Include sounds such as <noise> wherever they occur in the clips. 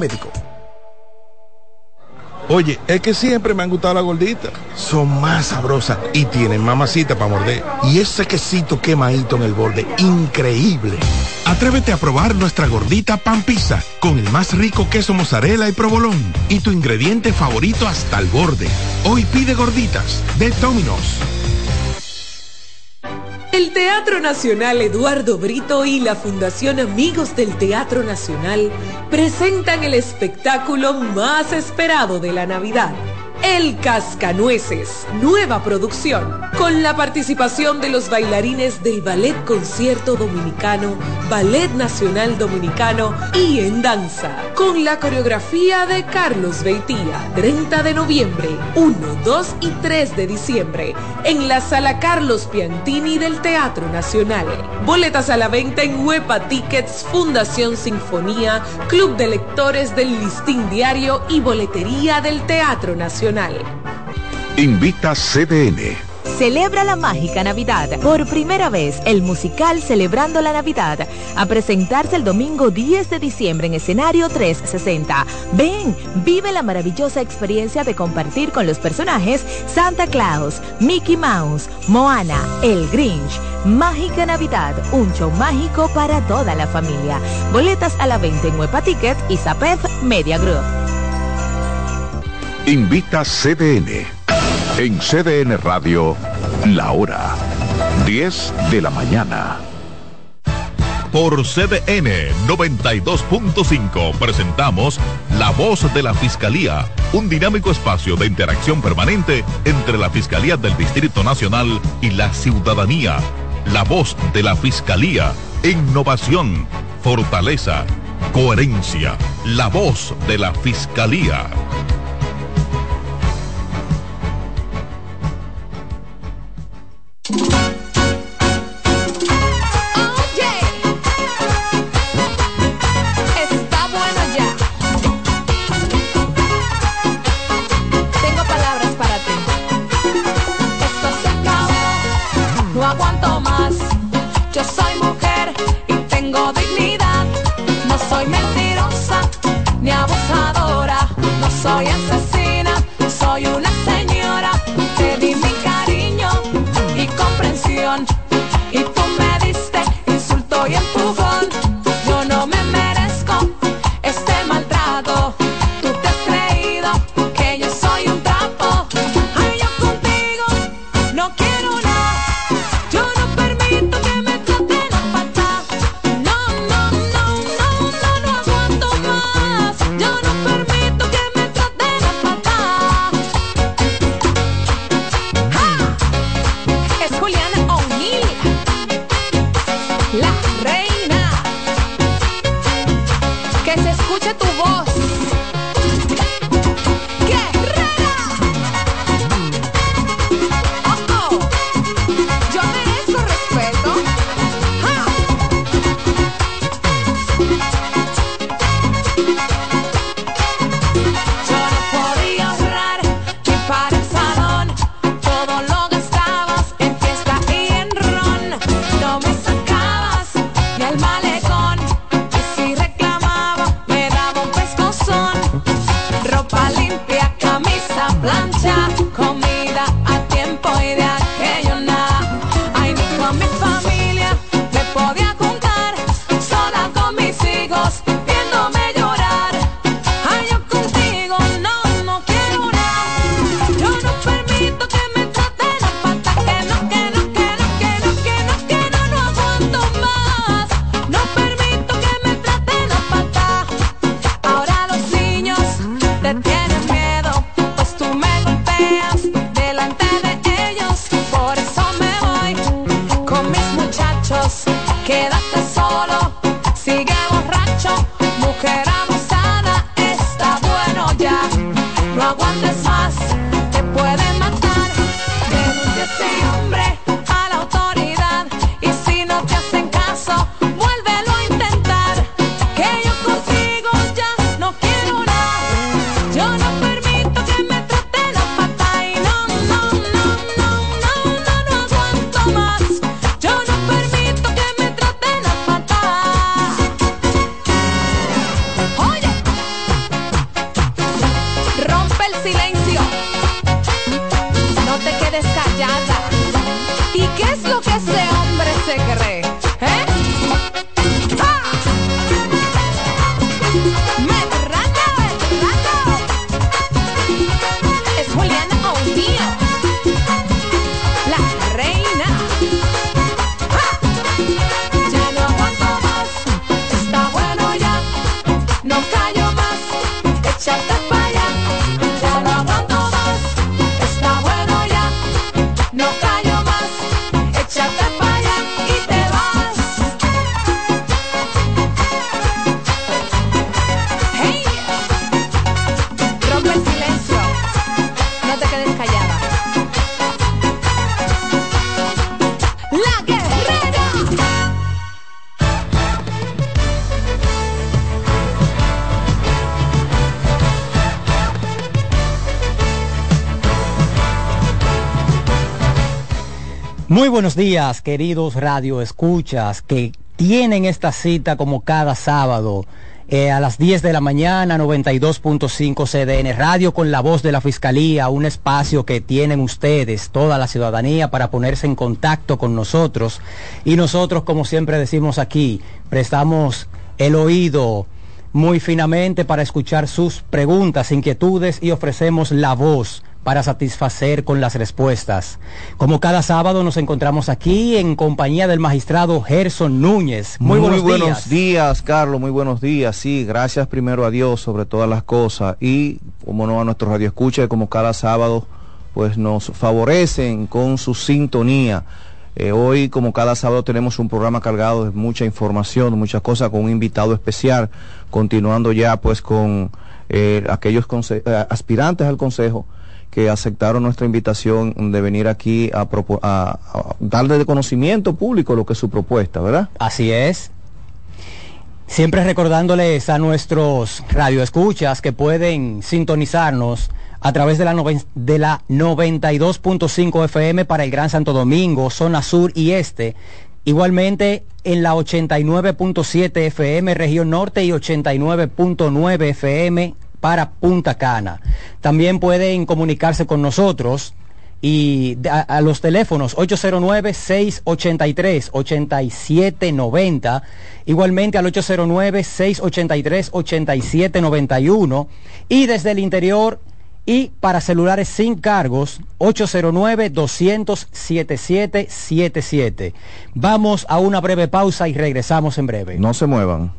médico. Oye, es que siempre me han gustado las gorditas. Son más sabrosas y tienen mamacita para morder. Y ese quesito quemadito en el borde, increíble. Atrévete a probar nuestra gordita pan pizza con el más rico queso mozzarella y provolón y tu ingrediente favorito hasta el borde. Hoy pide gorditas de Domino's. El Teatro Nacional Eduardo Brito y la Fundación Amigos del Teatro Nacional presentan el espectáculo más esperado de la Navidad el Cascanueces, nueva producción, con la participación de los bailarines del Ballet Concierto Dominicano, Ballet Nacional Dominicano y en danza, con la coreografía de Carlos Beitía, 30 de noviembre, 1, 2 y 3 de diciembre, en la Sala Carlos Piantini del Teatro Nacional. Boletas a la venta en Huepa Tickets, Fundación Sinfonía, Club de Lectores del Listín Diario y Boletería del Teatro Nacional. Invita CDN. Celebra la mágica Navidad. Por primera vez, el musical Celebrando la Navidad a presentarse el domingo 10 de diciembre en escenario 360. Ven, vive la maravillosa experiencia de compartir con los personajes Santa Claus, Mickey Mouse, Moana, El Grinch. Mágica Navidad, un show mágico para toda la familia. Boletas a la venta en Huepa Ticket y Zapef Media Group. Invita CDN. En CDN Radio, la hora 10 de la mañana. Por CDN 92.5 presentamos La Voz de la Fiscalía, un dinámico espacio de interacción permanente entre la Fiscalía del Distrito Nacional y la ciudadanía. La Voz de la Fiscalía, innovación, fortaleza, coherencia. La Voz de la Fiscalía. Muy buenos días, queridos radio escuchas que tienen esta cita como cada sábado. Eh, a las 10 de la mañana, 92.5 CDN Radio con la voz de la Fiscalía, un espacio que tienen ustedes, toda la ciudadanía, para ponerse en contacto con nosotros. Y nosotros, como siempre decimos aquí, prestamos el oído muy finamente para escuchar sus preguntas, inquietudes y ofrecemos la voz para satisfacer con las respuestas. Como cada sábado nos encontramos aquí en compañía del magistrado Gerson Núñez. Muy, buenos, buenos días. Carlos. Muy buenos días. Sí, gracias primero a Dios sobre todas las cosas y, como no, a nuestro radio escucha, como cada sábado, pues nos favorecen con su sintonía. Eh, hoy, como cada sábado, tenemos un programa cargado de mucha información, muchas cosas, con un invitado especial, continuando ya pues con eh, aquellos eh, aspirantes al Consejo que aceptaron nuestra invitación de venir aquí a, darle de conocimiento público lo que es su propuesta, ¿verdad? Así es. Siempre recordándoles a nuestros radioescuchas que pueden sintonizarnos a través de la, de la 92.5 FM para el Gran Santo Domingo, zona sur y este. Igualmente en la 89.7 FM región norte y 89.9 FM para Punta Cana. También pueden comunicarse con nosotros y a, los teléfonos 809-683-8790, igualmente al 809-683-8791 y desde el interior y para celulares sin cargos 809-200-7777. Vamos a una breve pausa y regresamos en breve. No se muevan.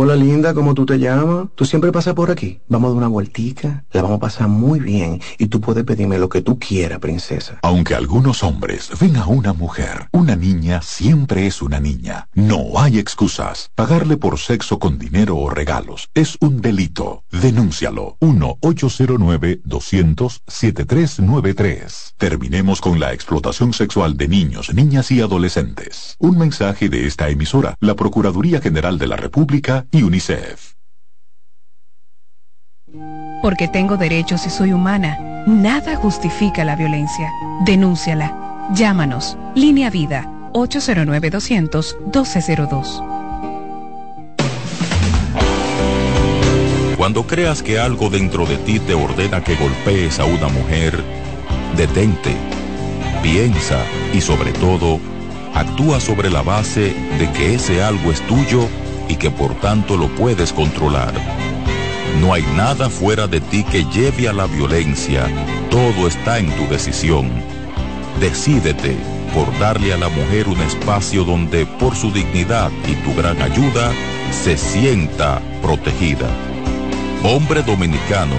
Hola linda, ¿cómo tú te llamas? Tú siempre pasas por aquí. Vamos a una vueltica, la vamos a pasar muy bien y tú puedes pedirme lo que tú quieras, princesa. Aunque algunos hombres ven a una mujer, una niña siempre es una niña. No hay excusas. Pagarle por sexo con dinero o regalos es un delito. Denúncialo. 1-809-200-7393. Terminemos con la explotación sexual de niños, niñas y adolescentes. Un mensaje de esta emisora, la Procuraduría General de la República y UNICEF. Porque tengo derechos y soy humana, nada justifica la violencia. Denúnciala. Llámanos. Línea Vida 809-200-1202. Cuando creas que algo dentro de ti te ordena que golpees a una mujer, detente, piensa y sobre todo, actúa sobre la base de que ese algo es tuyo y que por tanto lo puedes controlar. No hay nada fuera de ti que lleve a la violencia, todo está en tu decisión. Decídete por darle a la mujer un espacio donde por su dignidad y tu gran ayuda se sienta protegida. Hombre dominicano,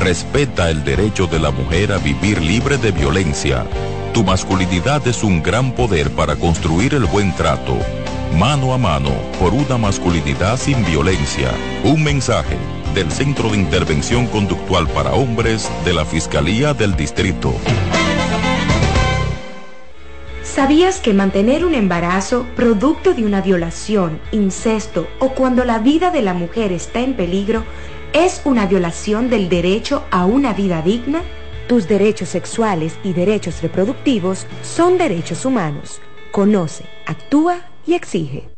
respeta el derecho de la mujer a vivir libre de violencia. Tu masculinidad es un gran poder para construir el buen trato Mano a mano por una masculinidad sin violencia. Un mensaje del Centro de Intervención Conductual para Hombres de la Fiscalía del Distrito. ¿Sabías que mantener un embarazo producto de una violación, incesto o cuando la vida de la mujer está en peligro es una violación del derecho a una vida digna? Tus derechos sexuales y derechos reproductivos son derechos humanos. Conoce, actúa y exige.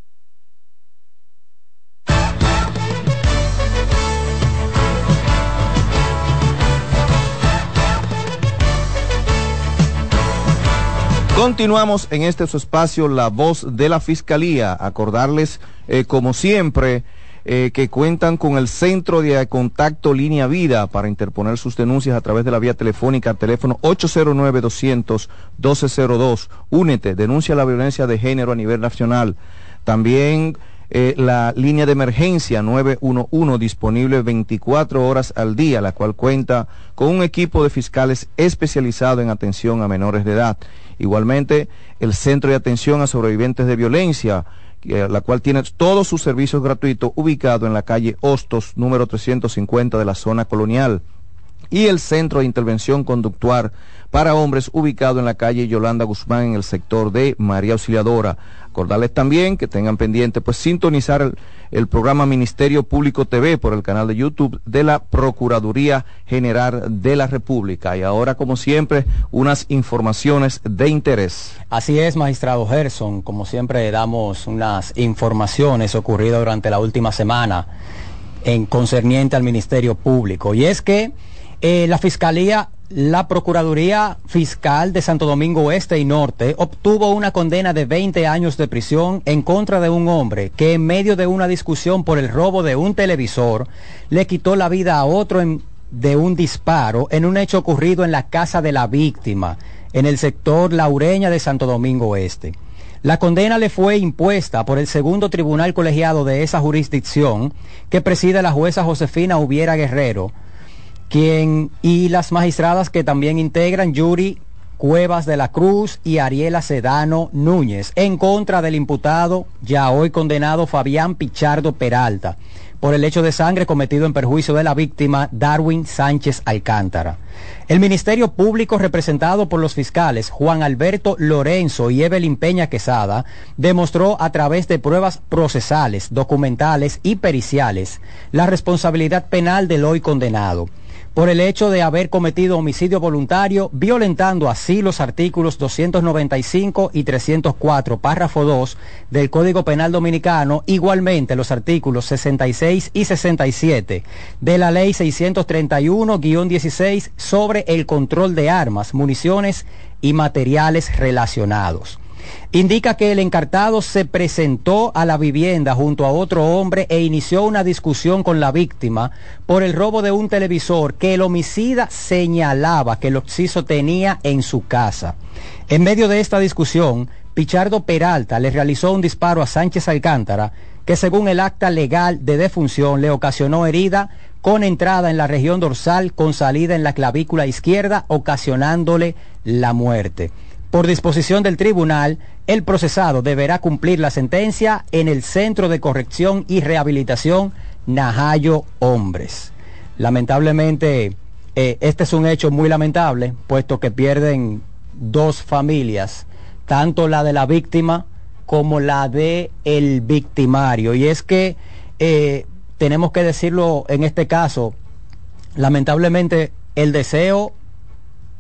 Continuamos en este su espacio, La Voz de la Fiscalía. Acordarles, eh, como siempre, eh, que cuentan con el Centro de Contacto Línea Vida para interponer sus denuncias a través de la vía telefónica teléfono 809-200-1202. Únete, denuncia la violencia de género a nivel nacional. También eh, la línea de emergencia 911 disponible 24 horas al día, la cual cuenta con un equipo de fiscales especializado en atención a menores de edad. Igualmente, el Centro de Atención a Sobrevivientes de Violencia, la cual tiene todos sus servicios gratuitos ubicado en la calle Hostos, número 350 de la zona colonial. Y el Centro de Intervención Conductual para Hombres, ubicado en la calle Yolanda Guzmán, en el sector de María Auxiliadora. Acordarles también que tengan pendiente, pues, sintonizar el, programa Ministerio Público TV por el canal de YouTube de la Procuraduría General de la República. Y ahora, como siempre, unas informaciones de interés. Así es, magistrado Gerson. Como siempre, damos unas informaciones ocurridas durante la última semana en concerniente al Ministerio Público. Y es que eh, la Fiscalía la Procuraduría Fiscal de Santo Domingo Oeste y Norte obtuvo una condena de 20 años de prisión en contra de un hombre que en medio de una discusión por el robo de un televisor le quitó la vida a otro de un disparo en un hecho ocurrido en la casa de la víctima, en el sector Laureña de Santo Domingo Oeste. La condena le fue impuesta por el segundo tribunal colegiado de esa jurisdicción que preside la jueza Josefina Hubiera Guerrero, quien y las magistradas que también integran Yuri Cuevas de la Cruz y Ariela Sedano Núñez, en contra del imputado ya hoy condenado Fabián Pichardo Peralta por el hecho de sangre cometido en perjuicio de la víctima Darwin Sánchez Alcántara. El Ministerio Público representado por los fiscales Juan Alberto Lorenzo y Evelyn Peña Quesada demostró a través de pruebas procesales, documentales y periciales la responsabilidad penal del hoy condenado por el hecho de haber cometido homicidio voluntario, violentando así los artículos 295 y 304, párrafo 2 del Código Penal Dominicano, igualmente los artículos 66 y 67 de la Ley 631-16 sobre el control de armas, municiones y materiales relacionados indica que el encartado se presentó a la vivienda junto a otro hombre e inició una discusión con la víctima por el robo de un televisor que el homicida señalaba que el occiso tenía en su casa. En medio de esta discusión, Pichardo Peralta le realizó un disparo a Sánchez Alcántara que según el acta legal de defunción le ocasionó herida con entrada en la región dorsal con salida en la clavícula izquierda ocasionándole la muerte. Por disposición del tribunal, el procesado deberá cumplir la sentencia en el Centro de Corrección y Rehabilitación Najayo Hombres. Lamentablemente, eh, este es un hecho muy lamentable, puesto que pierden dos familias, tanto la de la víctima como la de el victimario. Y es que eh, tenemos que decirlo en este caso, lamentablemente el deseo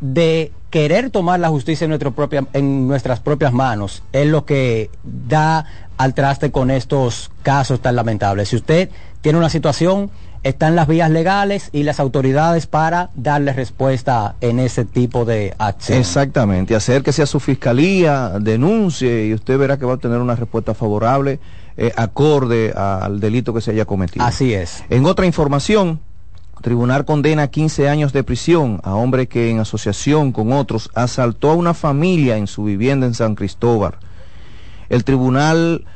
de querer tomar la justicia en, nuestro propia, en nuestras propias manos es lo que da al traste con estos casos tan lamentables. Si usted tiene una situación, están las vías legales y las autoridades para darle respuesta en ese tipo de acción. Exactamente, acérquese a su fiscalía, denuncie y usted verá que va a tener una respuesta favorable eh, acorde al delito que se haya cometido. Así es. En otra información, Tribunal condena 15 años de prisión a hombre que en asociación con otros asaltó a una familia en su vivienda en San Cristóbal. El tribunal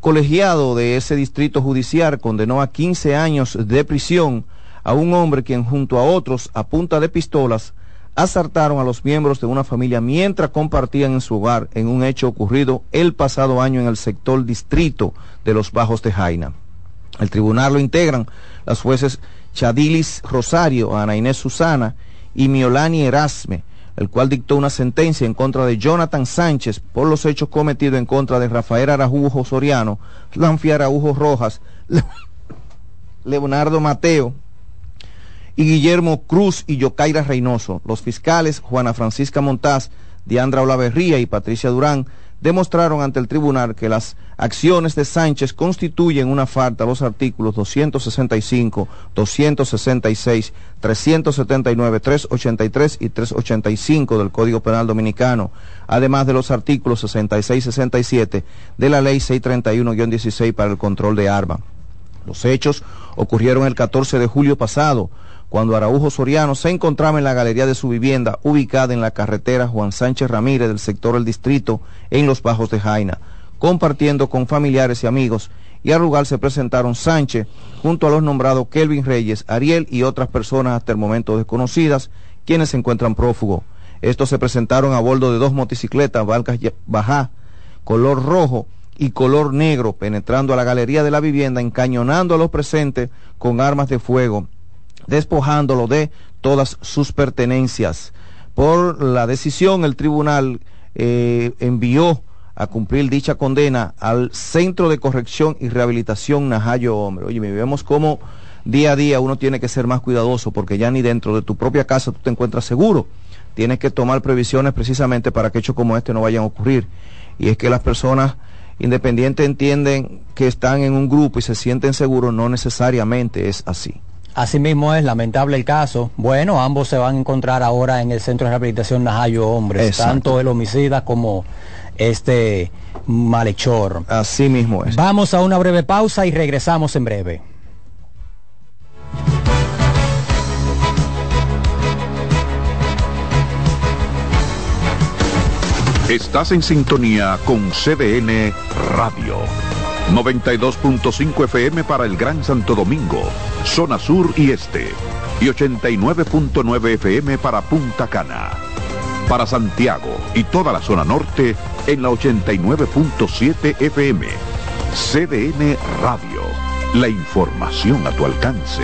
colegiado de ese distrito judicial condenó a 15 años de prisión a un hombre quien junto a otros a punta de pistolas asaltaron a los miembros de una familia mientras compartían en su hogar en un hecho ocurrido el pasado año en el sector distrito de los Bajos de Jaina. El tribunal lo integran las jueces Chadilis Rosario, Ana Inés Susana y Miolani Erasme, el cual dictó una sentencia en contra de Jonathan Sánchez por los hechos cometidos en contra de Rafael Araújo Soriano, Lanfi Araújo Rojas, <laughs> Leonardo Mateo y Guillermo Cruz y Yocaira Reynoso. Los fiscales Juana Francisca Montaz, Diandra Olaverría y Patricia Durán demostraron ante el tribunal que las acciones de Sánchez constituyen una falta a los artículos 265, 266, 379, 383 y 385 del Código Penal Dominicano, además de los artículos 66 y 67 de la Ley 631-16 para el control de armas. Los hechos ocurrieron el 14 de julio pasado, cuando Araujo Soriano se encontraba en la galería de su vivienda ubicada en la carretera Juan Sánchez Ramírez del sector El Distrito en los Bajos de Jaina, compartiendo con familiares y amigos, y al lugar se presentaron Sánchez junto a los nombrados Kelvin Reyes, Ariel y otras personas hasta el momento desconocidas, quienes se encuentran prófugos. Estos se presentaron a bordo de dos motocicletas Valcas Bajá, color rojo y color negro, penetrando a la galería de la vivienda, encañonando a los presentes con armas de fuego despojándolo de todas sus pertenencias. Por la decisión, el tribunal eh, envió a cumplir dicha condena al Centro de Corrección y Rehabilitación Najayo Hombre. Oye, vemos cómo día a día uno tiene que ser más cuidadoso porque ya ni dentro de tu propia casa tú te encuentras seguro. Tienes que tomar previsiones precisamente para que hechos como este no vayan a ocurrir. Y es que las personas independientes entienden que están en un grupo y se sienten seguros, no necesariamente es así. Asimismo es lamentable el caso. Bueno, ambos se van a encontrar ahora en el Centro de Rehabilitación Najayo Hombres, tanto el homicida como este malhechor. Así mismo es. Vamos a una breve pausa y regresamos en breve. Estás en sintonía con CDN Radio. 92.5 FM para el Gran Santo Domingo, zona sur y este, y 89.9 FM para Punta Cana. Para Santiago y toda la zona norte en la 89.7 FM. CDN Radio. La información a tu alcance.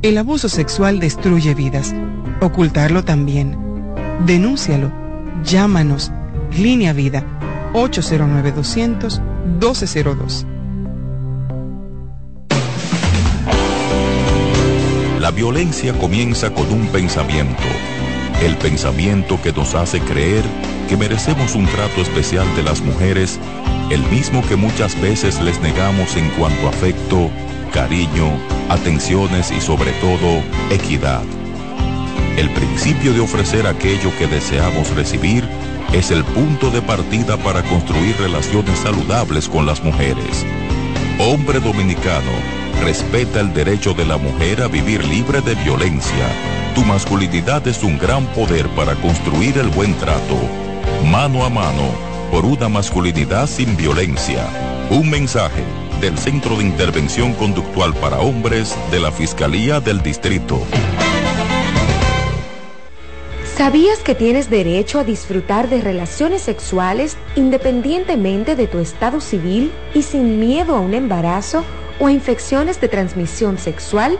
El abuso sexual destruye vidas. Ocultarlo también. Denúncialo. Llámanos. Línea Vida 809-200-1202. La violencia comienza con un pensamiento, el pensamiento que nos hace creer que merecemos un trato especial de las mujeres, el mismo que muchas veces les negamos en cuanto a afecto, cariño, atenciones y sobre todo equidad. El principio de ofrecer aquello que deseamos recibir es el punto de partida para construir relaciones saludables con las mujeres. Hombre dominicano, respeta el derecho de la mujer a vivir libre de violencia. Tu masculinidad es un gran poder para construir el buen trato. Mano a mano, por una masculinidad sin violencia. Un mensaje del Centro de Intervención Conductual para Hombres de la Fiscalía del Distrito. ¿Sabías que tienes derecho a disfrutar de relaciones sexuales independientemente de tu estado civil y sin miedo a un embarazo o infecciones de transmisión sexual?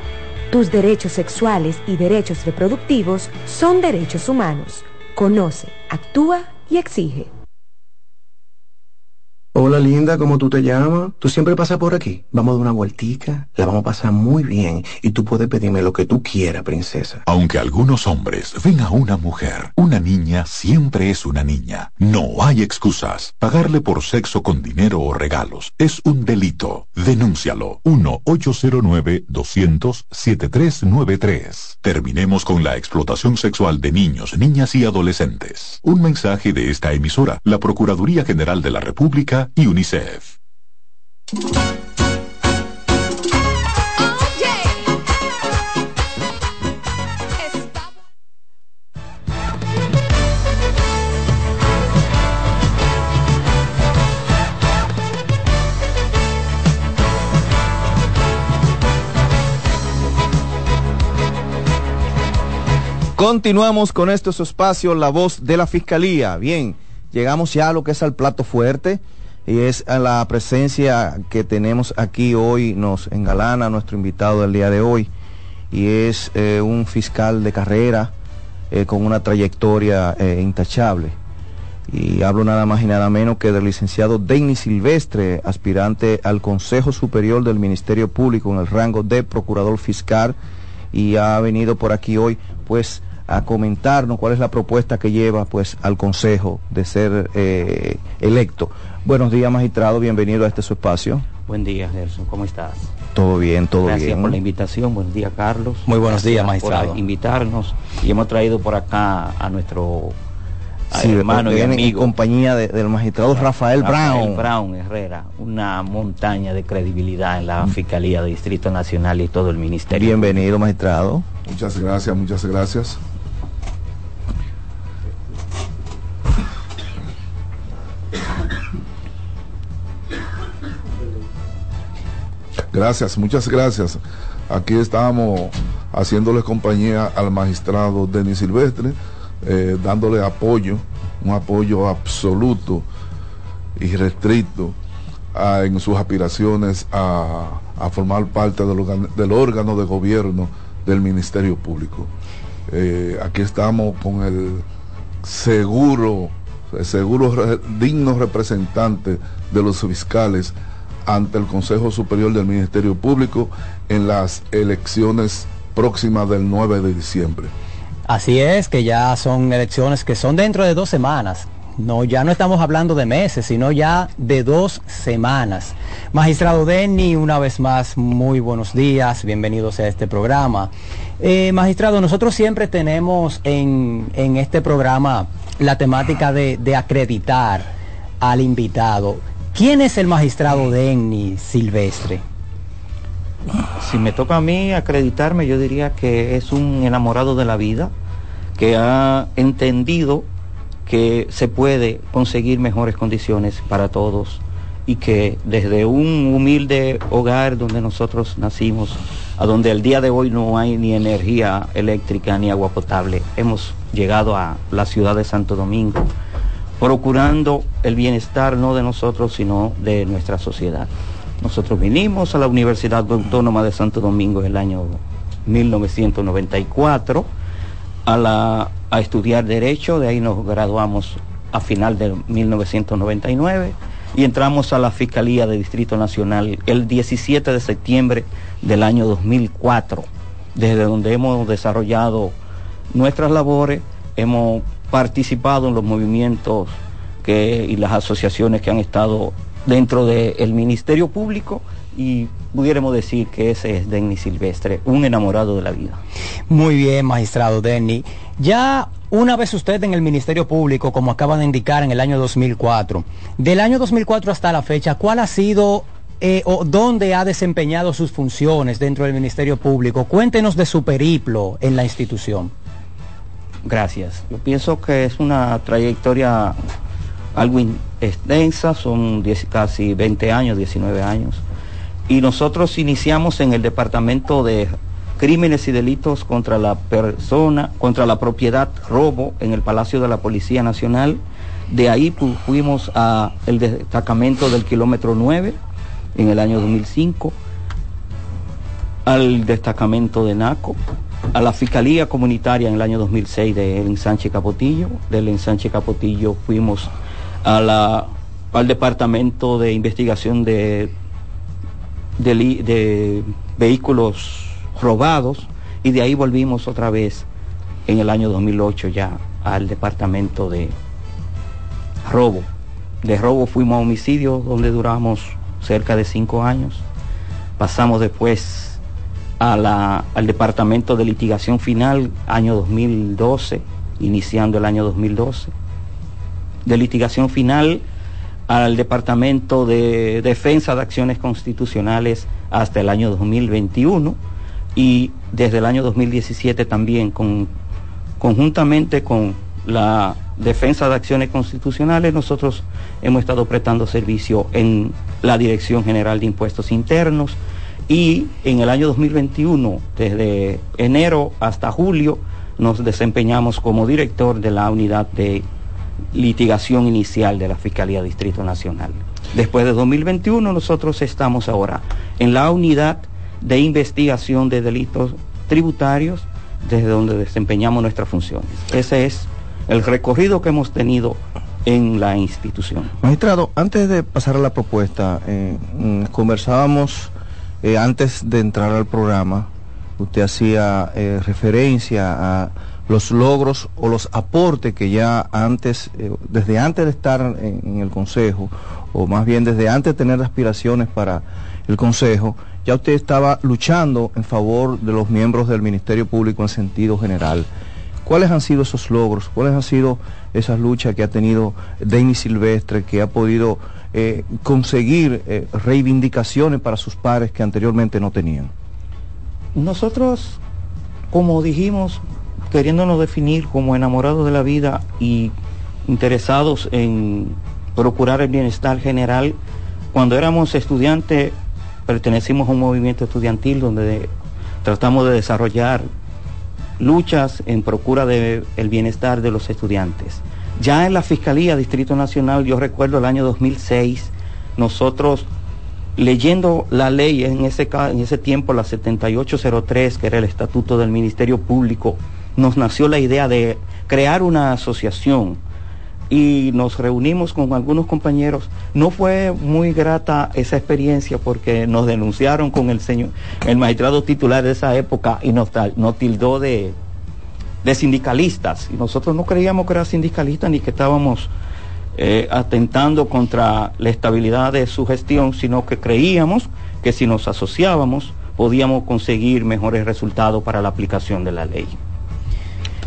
Tus derechos sexuales y derechos reproductivos son derechos humanos. Conoce, actúa y exige. Hola linda, ¿cómo tú te llamas? Tú siempre pasas por aquí. Vamos a dar una vueltica, la vamos a pasar muy bien y tú puedes pedirme lo que tú quieras, princesa. Aunque algunos hombres ven a una mujer, una niña siempre es una niña. No hay excusas. Pagarle por sexo con dinero o regalos es un delito. Denúncialo. 1-809-200-7393. Terminemos con la explotación sexual de niños, niñas y adolescentes. Un mensaje de esta emisora, la Procuraduría General de la República y UNICEF. Continuamos con estos espacios, la voz de la Fiscalía. Bien, llegamos ya a lo que es al plato fuerte y es a la presencia que tenemos aquí hoy, nos engalana nuestro invitado del día de hoy, y es eh, un fiscal de carrera, eh, con una trayectoria eh, intachable. Y hablo nada más y nada menos que del licenciado Denis Silvestre, aspirante al Consejo Superior del Ministerio Público en el rango de Procurador Fiscal y ha venido por aquí hoy pues a comentarnos cuál es la propuesta que lleva pues al Consejo de ser eh, electo. Buenos días, magistrado, bienvenido a este su espacio. Buen día, Gerson, ¿cómo estás? Todo bien, todo Gracias bien. Gracias por la invitación, buen día, Carlos. Muy buenos Gracias días, magistrado. Por invitarnos y hemos traído por acá a nuestro Sí, hermano y en compañía de- del magistrado Rafael, Brown. Brown Herrera, una montaña de credibilidad en la Fiscalía de Distrito Nacional y todo el Ministerio. Bienvenido, magistrado. Muchas gracias, muchas gracias. Gracias, muchas gracias. Aquí estamos haciéndole compañía al magistrado Denis Silvestre, eh, dándole apoyo, un apoyo absoluto y restricto en sus aspiraciones a, formar parte del órgano de gobierno del Ministerio Público. Eh, aquí estamos con el seguro, el seguro re- digno representante de los fiscales ante el Consejo Superior del Ministerio Público en las elecciones próximas del 9 de diciembre. Así es, que ya son elecciones que son dentro de dos semanas. No, ya no estamos hablando de meses, sino ya de dos semanas. Magistrado Denny, una vez más, muy buenos días, bienvenidos a este programa. Eh, magistrado, nosotros siempre tenemos en, en este programa la temática de, de acreditar al invitado. ¿Quién es el magistrado Denny Silvestre? Si me toca a mí acreditarme, yo diría que es un enamorado de la vida, que ha entendido que se puede conseguir mejores condiciones para todos y que desde un humilde hogar donde nosotros nacimos, a donde el día de hoy no hay ni energía eléctrica ni agua potable, hemos llegado a la ciudad de Santo Domingo procurando el bienestar no de nosotros, sino de nuestra sociedad. Nosotros vinimos a la Universidad Autónoma de Santo Domingo en el año 1994 a, la, a estudiar Derecho, de ahí nos graduamos a final de 1999 y entramos a la Fiscalía de Distrito Nacional el 17 de septiembre del año 2004, desde donde hemos desarrollado nuestras labores, hemos participado en los movimientos que, y las asociaciones que han estado dentro del Ministerio Público y pudiéramos decir que ese es Denny Silvestre, un enamorado de la vida. Muy bien, magistrado Denny. Ya una vez usted en el Ministerio Público, como acaba de indicar en el año 2004, del año 2004 hasta la fecha, ¿cuál ha sido eh, o dónde ha desempeñado sus funciones dentro del Ministerio Público? Cuéntenos de su periplo en la institución. Gracias. Yo pienso que es una trayectoria algo extensa, son 10 casi 20 años, 19 años. Y nosotros iniciamos en el Departamento de Crímenes y Delitos contra la Persona, contra la Propiedad, Robo, en el Palacio de la Policía Nacional. De ahí pu- fuimos al destacamento del kilómetro 9 en el año 2005 al destacamento de NACO, a la Fiscalía Comunitaria en el año 2006 del ensanche Capotillo. Del ensanche Capotillo fuimos al Departamento de Investigación de, de, de Vehículos Robados y de ahí volvimos otra vez en el año 2008 ya al Departamento de Robo. De robo fuimos a homicidio donde duramos cerca de cinco años. Pasamos después a al Departamento de Litigación Final, año 2012, iniciando el año 2012. De Litigación Final al Departamento de Defensa de Acciones Constitucionales hasta el año 2021 y desde el año 2017 también con, conjuntamente con la Defensa de Acciones Constitucionales nosotros hemos estado prestando servicio en la Dirección General de Impuestos Internos, y en el año 2021, desde enero hasta julio, nos desempeñamos como director de la unidad de litigación inicial de la Fiscalía Distrito Nacional. Después de 2021 nosotros estamos ahora en la unidad de investigación de delitos tributarios desde donde desempeñamos nuestras funciones. Ese es el recorrido que hemos tenido en la institución. Magistrado, antes de pasar a la propuesta, eh, mm, conversábamos eh, antes de entrar al programa, usted hacía eh, referencia a los logros o los aportes que ya antes, desde antes de estar en, en, el Consejo, o más bien desde antes de tener aspiraciones para el Consejo, ya usted estaba luchando en favor de los miembros del Ministerio Público en sentido general. ¿Cuáles han sido esos logros? ¿Cuáles han sido esas luchas que ha tenido Denis Silvestre, que ha podido eh, conseguir eh, reivindicaciones para sus pares que anteriormente no tenían? Nosotros, como dijimos, queriéndonos definir como enamorados de la vida y interesados en procurar el bienestar general, cuando éramos estudiantes pertenecimos a un movimiento estudiantil donde tratamos de desarrollar luchas en procura del bienestar de los estudiantes. Ya en la Fiscalía Distrito Nacional, yo recuerdo el año 2006, nosotros leyendo la ley en ese, en ese tiempo, la 7803, que era el estatuto del Ministerio Público, nos nació la idea de crear una asociación y nos reunimos con algunos compañeros. No fue muy grata esa experiencia porque nos denunciaron con el señor, el magistrado titular de esa época y nos, nos tildó de, de sindicalistas. Y nosotros no creíamos que era sindicalistas ni que estábamos eh, atentando contra la estabilidad de su gestión, sino que creíamos que si nos asociábamos podíamos conseguir mejores resultados para la aplicación de la ley.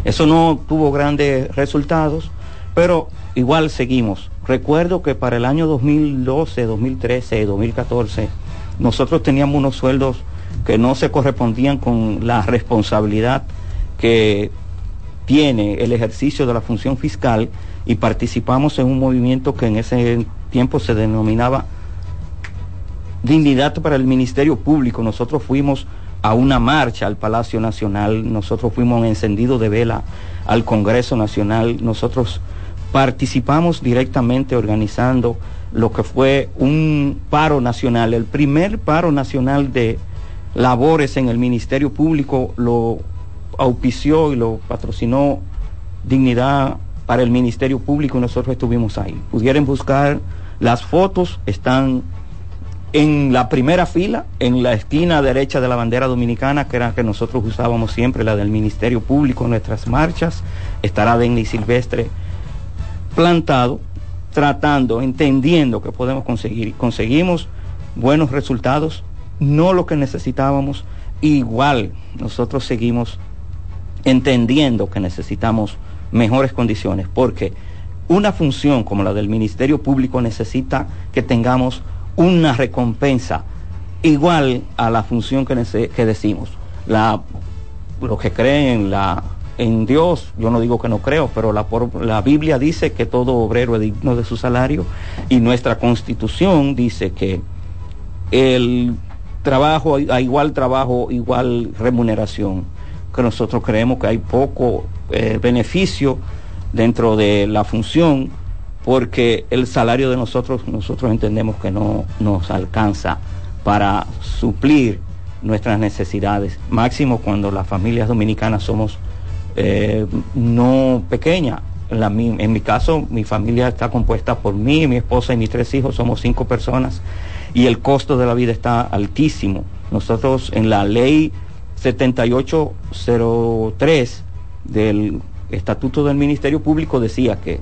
Eso no tuvo grandes resultados pero igual seguimos. Recuerdo que para el año 2012, 2013, 2014, nosotros teníamos unos sueldos que no se correspondían con la responsabilidad que tiene el ejercicio de la función fiscal y participamos en un movimiento que en ese tiempo se denominaba Dignidad para el Ministerio Público. Nosotros fuimos a una marcha al Palacio Nacional, nosotros fuimos en encendido de vela al Congreso Nacional, nosotros participamos directamente organizando lo que fue un paro nacional, el primer paro nacional de labores en el Ministerio Público lo auspició y lo patrocinó Dignidad para el Ministerio Público y nosotros estuvimos ahí. Pudieran buscar las fotos, están en la primera fila, en la esquina derecha de la bandera dominicana, que era que nosotros usábamos siempre, la del Ministerio Público en nuestras marchas, estará Denis Silvestre plantado, tratando, entendiendo que podemos conseguir. Conseguimos buenos resultados, no lo que necesitábamos. Igual nosotros seguimos entendiendo que necesitamos mejores condiciones, porque una función como la del Ministerio Público necesita que tengamos una recompensa igual a la función que, que decimos. Los que creen en Dios, yo no digo que no creo, pero la, la Biblia dice que todo obrero es digno de su salario y nuestra constitución dice que el trabajo, a igual trabajo, igual remuneración, que nosotros creemos que hay poco eh, beneficio dentro de la función porque el salario de nosotros, nosotros entendemos que no nos alcanza para suplir nuestras necesidades, máximo cuando las familias dominicanas somos eh, no pequeña. en mi caso, mi familia está compuesta por mí, mi esposa y mis tres hijos, somos cinco personas y el costo de la vida está altísimo. Nosotros en la ley 7803 del Estatuto del Ministerio Público decía que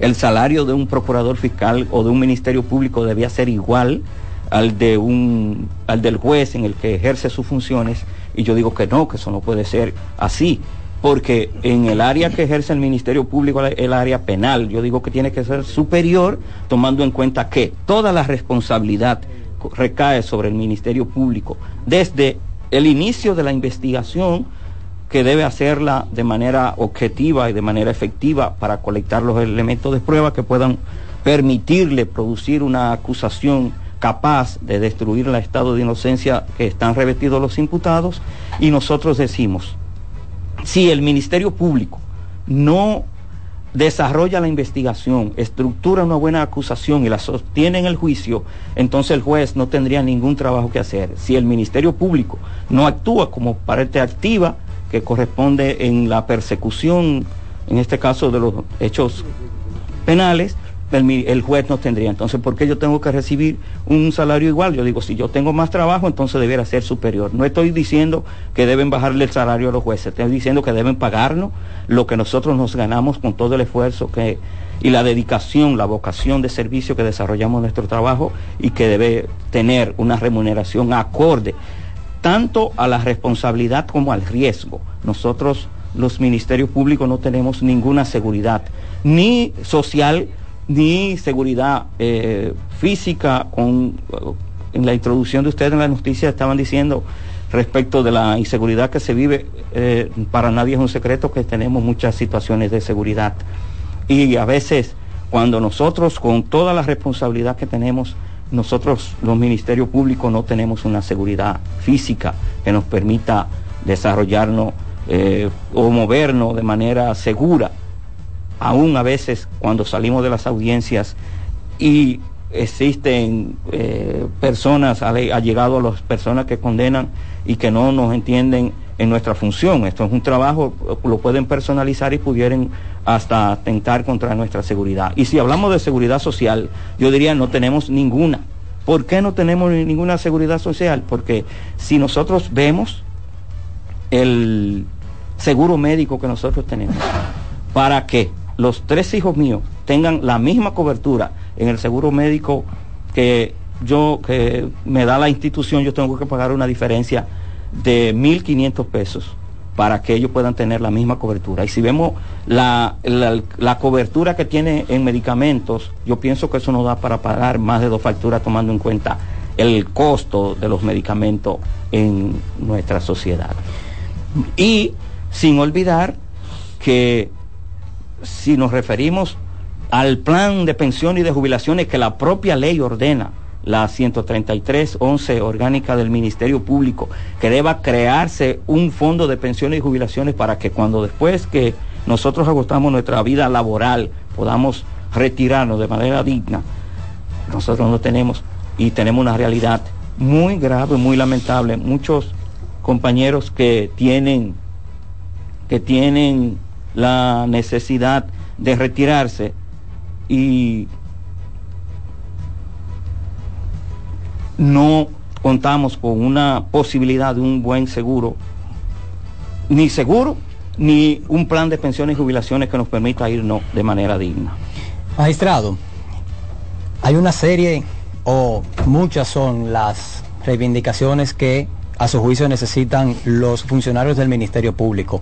el salario de un procurador fiscal o de un ministerio público debía ser igual al de un al del juez en el que ejerce sus funciones y yo digo que no, que eso no puede ser así, porque en el área que ejerce el Ministerio Público, el área penal, yo digo que tiene que ser superior, tomando en cuenta que toda la responsabilidad recae sobre el Ministerio Público, desde el inicio de la investigación, que debe hacerla de manera objetiva y de manera efectiva para colectar los elementos de prueba que puedan permitirle producir una acusación capaz de destruir el estado de inocencia que están revestidos los imputados. Y nosotros decimos, si el Ministerio Público no desarrolla la investigación, estructura una buena acusación y la sostiene en el juicio, entonces el juez no tendría ningún trabajo que hacer. Si el Ministerio Público no actúa como parte activa, que corresponde en la persecución, en este caso de los hechos penales, el, juez no tendría. Entonces, ¿por qué yo tengo que recibir un salario igual? Yo digo, si yo tengo más trabajo, entonces debiera ser superior. No estoy diciendo que deben bajarle el salario a los jueces, estoy diciendo que deben pagarnos lo que nosotros nos ganamos con todo el esfuerzo que, y la dedicación, la vocación de servicio que desarrollamos en nuestro trabajo y que debe tener una remuneración acorde tanto a la responsabilidad como al riesgo. Nosotros, los ministerios públicos, no tenemos ninguna seguridad, ni social, ni seguridad eh, física. Con, en la introducción de ustedes en la noticia estaban diciendo respecto de la inseguridad que se vive, eh, para nadie es un secreto que tenemos muchas situaciones de seguridad. Y a veces, cuando nosotros, con toda la responsabilidad que tenemos, nosotros los ministerios públicos no tenemos una seguridad física que nos permita desarrollarnos eh, o movernos de manera segura aún a veces cuando salimos de las audiencias y existen eh, personas, ha, llegado a las personas que condenan y que no nos entienden en nuestra función. Esto es un trabajo, lo pueden personalizar y pudieran hasta atentar contra nuestra seguridad. Y si hablamos de seguridad social, yo diría no tenemos ninguna. ¿Por qué no tenemos ninguna seguridad social? Porque si nosotros vemos el seguro médico que nosotros tenemos, ¿para qué? Los tres hijos míos tengan la misma cobertura en el seguro médico que yo, que me da la institución, yo tengo que pagar una diferencia de 1.500 pesos para que ellos puedan tener la misma cobertura. Y si vemos la, la, cobertura que tiene en medicamentos, yo pienso que eso no da para pagar más de dos facturas tomando en cuenta el costo de los medicamentos en nuestra sociedad. Y sin olvidar que si nos referimos al plan de pensión y de jubilaciones que la propia ley ordena, la 133.11 orgánica del Ministerio Público, que deba crearse un fondo de pensiones y jubilaciones para que cuando después que nosotros agotamos nuestra vida laboral podamos retirarnos de manera digna, nosotros no tenemos y tenemos una realidad muy grave, muy lamentable. Muchos compañeros que tienen que tienen la necesidad de retirarse y no contamos con una posibilidad de un buen seguro, ni seguro, ni un plan de pensiones y jubilaciones que nos permita irnos de manera digna. Magistrado, hay una serie, o muchas son las reivindicaciones que a su juicio necesitan los funcionarios del Ministerio Público.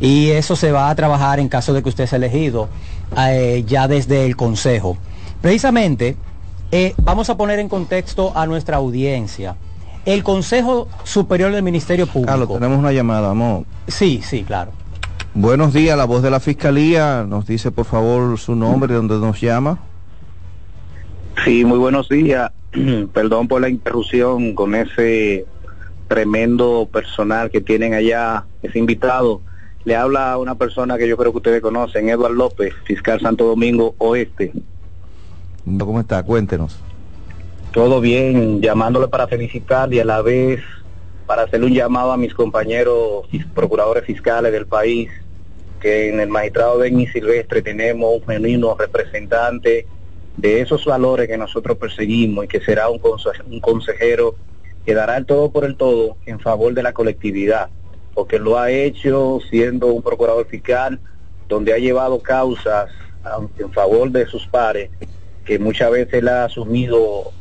Y eso se va a trabajar en caso de que usted sea elegido eh, ya desde el Consejo. Precisamente, eh, vamos a poner en contexto a nuestra audiencia. El Consejo Superior del Ministerio Público. Carlos, tenemos una llamada, amor. Sí, sí, claro. Buenos días, la voz de la Fiscalía. Nos dice por favor su nombre, de dónde nos llama. Sí, muy buenos días. <clears throat> Perdón por la interrupción con ese tremendo personal que tienen allá, ese invitado. Le habla a una persona que yo creo que ustedes conocen, Eduardo López, fiscal Santo Domingo Oeste. ¿Cómo está? Cuéntenos. Todo bien, llamándole para felicitar y a la vez para hacerle un llamado a mis compañeros procuradores fiscales del país, que en el magistrado Denis Silvestre tenemos un genuino representante de esos valores que nosotros perseguimos y que será un, un consejero que dará el todo por el todo en favor de la colectividad, porque lo ha hecho siendo un procurador fiscal donde ha llevado causas en favor de sus pares, que muchas veces la ha asumido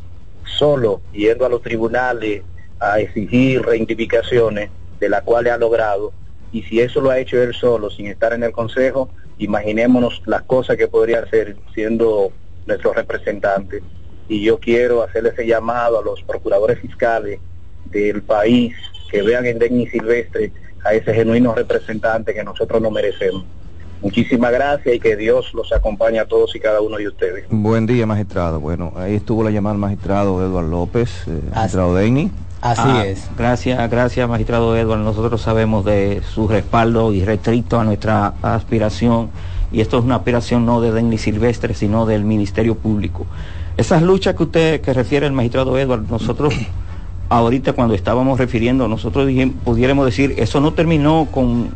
solo, yendo a los tribunales a exigir reivindicaciones, de las cuales ha logrado. Y si eso lo ha hecho él solo, sin estar en el Consejo, imaginémonos las cosas que podría hacer siendo nuestro representante y yo quiero hacer ese llamado a los procuradores fiscales del país que vean en Denny Silvestre a ese genuino representante que nosotros no merecemos. Muchísimas gracias y que Dios los acompañe a todos y cada uno de ustedes. Buen día, magistrado. Bueno, ahí estuvo la llamada magistrado Eduardo López, eh, magistrado Denny. Así ah, es. Gracias, gracias, magistrado Eduardo. Nosotros sabemos de su respaldo y restricto a nuestra aspiración. Y esto es una aspiración no de Denny Silvestre, sino del Ministerio Público. Esas luchas que usted, que refiere el magistrado Edward, nosotros <clears throat> ahorita cuando estábamos refiriendo, nosotros dijimos, pudiéramos decir, eso no terminó con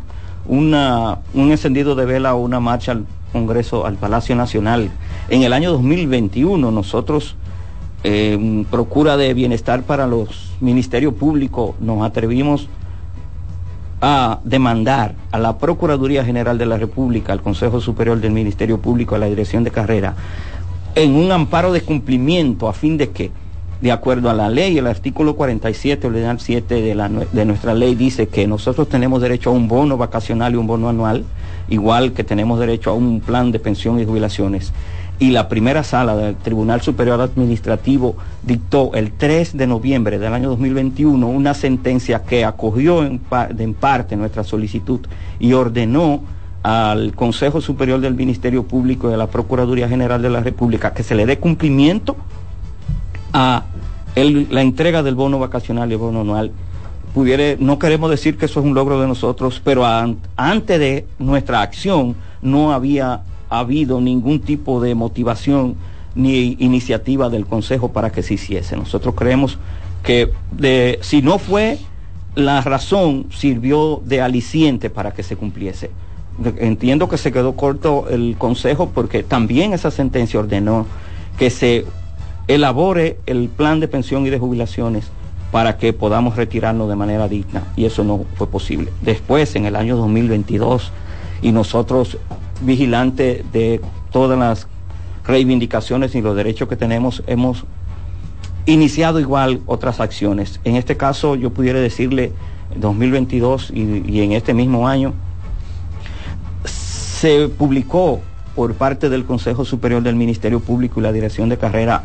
una, un encendido de vela o una marcha al Congreso, al Palacio Nacional. En el año 2021 nosotros, eh, Procura de Bienestar para los Ministerios Públicos, nos atrevimos a demandar a la Procuraduría General de la República, al Consejo Superior del Ministerio Público, a la Dirección de Carrera, en un amparo de cumplimiento a fin de que, de acuerdo a la ley, el artículo 47, ordenal 7 de, la, de nuestra ley dice que nosotros tenemos derecho a un bono vacacional y un bono anual, igual que tenemos derecho a un plan de pensión y jubilaciones. Y la primera sala del Tribunal Superior Administrativo dictó el 3 de noviembre del año 2021 una sentencia que acogió en parte nuestra solicitud y ordenó al Consejo Superior del Ministerio Público y a la Procuraduría General de la República que se le dé cumplimiento a la entrega del bono vacacional y el bono anual. Pudiere, no queremos decir que eso es un logro de nosotros, pero antes de nuestra acción no había ha habido ningún tipo de motivación ni iniciativa del Consejo para que se hiciese. Nosotros creemos que si no fue la razón, sirvió de aliciente para que se cumpliese. Entiendo que se quedó corto el Consejo porque también esa sentencia ordenó que se elabore el plan de pensión y de jubilaciones para que podamos retirarnos de manera digna y eso no fue posible. Después, en el año 2022, y nosotros vigilante de todas las reivindicaciones y los derechos que tenemos, hemos iniciado igual otras acciones. En este caso, yo pudiera decirle, 2022 y, y en este mismo año, se publicó por parte del Consejo Superior del Ministerio Público y la Dirección de Carrera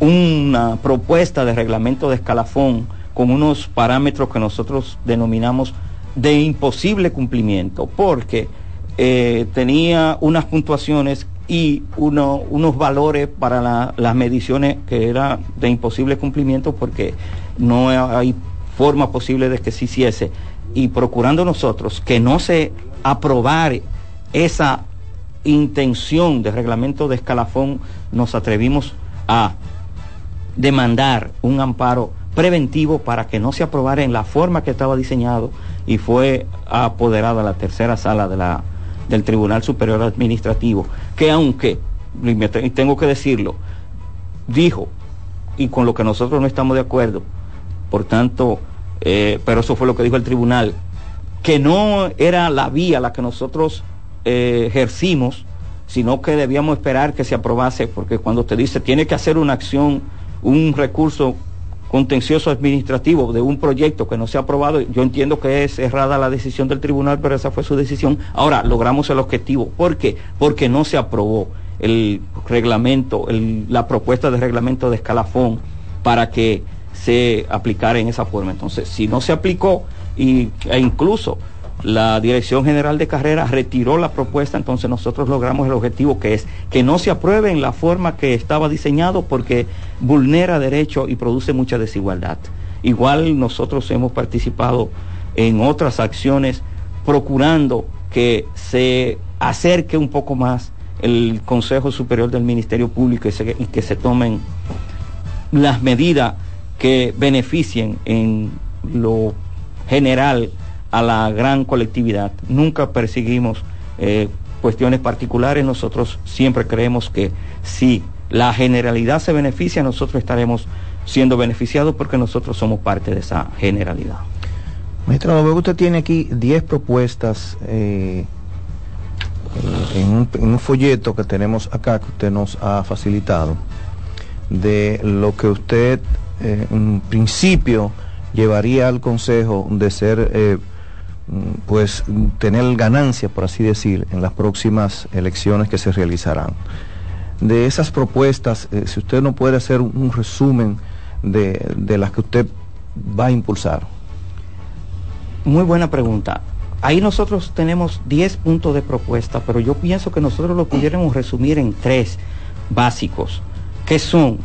una propuesta de reglamento de escalafón con unos parámetros que nosotros denominamos de imposible cumplimiento, porque eh, tenía unas puntuaciones y unos valores para las mediciones que era de imposible cumplimiento porque no hay forma posible de que se hiciese. Y procurando nosotros que no se aprobare esa intención de reglamento de escalafón, nos atrevimos a demandar un amparo preventivo para que no se aprobara en la forma que estaba diseñado y fue apoderada la tercera sala de la del Tribunal Superior Administrativo, que aunque, y tengo que decirlo, dijo, y con lo que nosotros no estamos de acuerdo, por tanto, eh, pero eso fue lo que dijo el tribunal, que no era la vía la que nosotros eh, ejercimos, sino que debíamos esperar que se aprobase, porque cuando te dice tiene que hacer una acción, un recurso contencioso administrativo de un proyecto que no se ha aprobado, yo entiendo que es errada la decisión del tribunal, pero esa fue su decisión. Ahora, logramos el objetivo. ¿Por qué? Porque no se aprobó el reglamento, la propuesta de reglamento de escalafón para que se aplicara en esa forma. Entonces, si no se aplicó y, e incluso la Dirección General de Carreras retiró la propuesta, entonces nosotros logramos el objetivo que es que no se apruebe en la forma que estaba diseñado porque vulnera derechos y produce mucha desigualdad. Igual nosotros hemos participado en otras acciones procurando que se acerque un poco más el Consejo Superior del Ministerio Público y, que se tomen las medidas que beneficien en lo general a la gran colectividad. Nunca perseguimos eh, cuestiones particulares, nosotros siempre creemos que si la generalidad se beneficia, nosotros estaremos siendo beneficiados porque nosotros somos parte de esa generalidad. Maestro, usted tiene aquí 10 propuestas eh, en, un, en, un, folleto que tenemos acá que usted nos ha facilitado de lo que usted eh, en principio llevaría al Consejo de ser eh, pues tener ganancia, por así decir, en las próximas elecciones que se realizarán. De esas propuestas, eh, si usted no puede hacer un, resumen de, de, las que usted va a impulsar. Muy buena pregunta. Ahí nosotros tenemos 10 puntos de propuesta, pero yo pienso que nosotros lo pudiéramos resumir en tres básicos, que son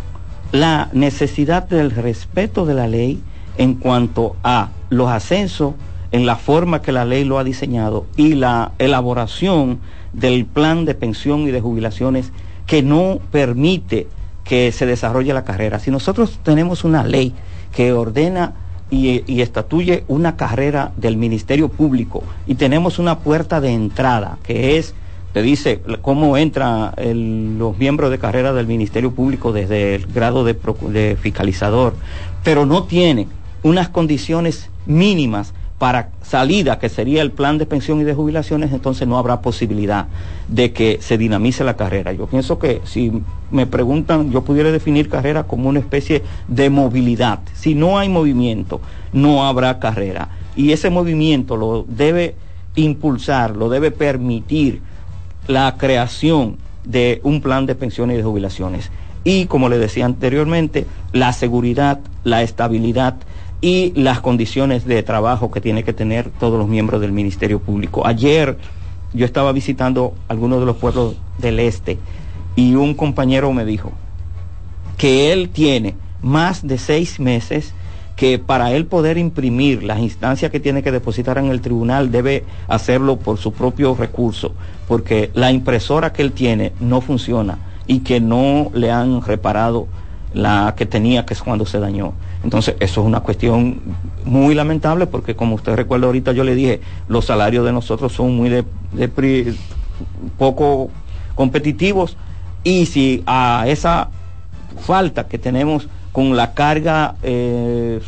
la necesidad del respeto de la ley en cuanto a los ascensos en la forma que la ley lo ha diseñado y la elaboración del plan de pensión y de jubilaciones que no permite que se desarrolle la carrera. Si nosotros tenemos una ley que ordena y, estatuye una carrera del Ministerio Público y tenemos una puerta de entrada que es, te dice cómo entran los miembros de carrera del Ministerio Público desde el grado de, de fiscalizador, pero no tiene unas condiciones mínimas para salida, que sería el plan de pensión y de jubilaciones, entonces no habrá posibilidad de que se dinamice la carrera. Yo pienso que si me preguntan, yo pudiera definir carrera como una especie de movilidad. Si no hay movimiento, no habrá carrera. Y ese movimiento lo debe impulsar, lo debe permitir la creación de un plan de pensiones y de jubilaciones. Y como le decía anteriormente, la seguridad, la estabilidad, y las condiciones de trabajo que tiene que tener todos los miembros del Ministerio Público. Ayer yo estaba visitando algunos de los pueblos del este y un compañero me dijo que él tiene más de seis meses que para él poder imprimir las instancias que tiene que depositar en el tribunal debe hacerlo por su propio recurso, porque la impresora que él tiene no funciona y que no le han reparado la que tenía, que es cuando se dañó. Entonces, eso es una cuestión muy lamentable porque, como usted recuerda ahorita, yo le dije, los salarios de nosotros son muy poco competitivos y si a esa falta que tenemos con la carga eh,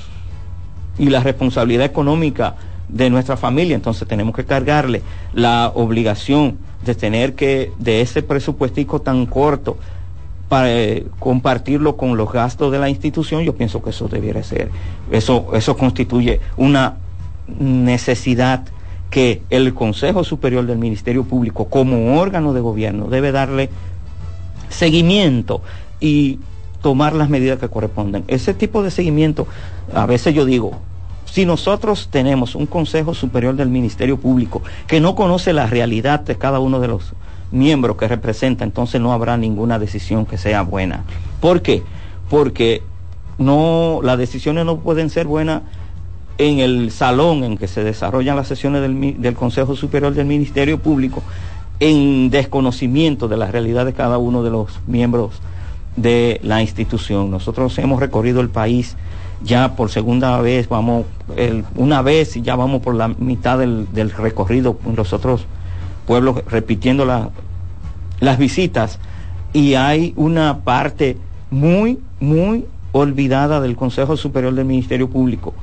y la responsabilidad económica de nuestra familia, entonces tenemos que cargarle la obligación de tener que, de ese presupuestico tan corto, para eh, compartirlo con los gastos de la institución, yo pienso que eso debiera ser. Eso, eso constituye una necesidad que el Consejo Superior del Ministerio Público, como órgano de gobierno, debe darle seguimiento y tomar las medidas que corresponden. Ese tipo de seguimiento, a veces yo digo, si nosotros tenemos un Consejo Superior del Ministerio Público que no conoce la realidad de cada uno de los miembro que representa, entonces no habrá ninguna decisión que sea buena. ¿Por qué? Porque no, las decisiones no pueden ser buenas en el salón en que se desarrollan las sesiones del, del Consejo Superior del Ministerio Público, en desconocimiento de la realidad de cada uno de los miembros de la institución. Nosotros hemos recorrido el país ya por segunda vez, vamos una vez y ya vamos por la mitad del, del recorrido en pueblos repitiendo las visitas y hay una parte muy, muy olvidada del Consejo Superior del Ministerio Público,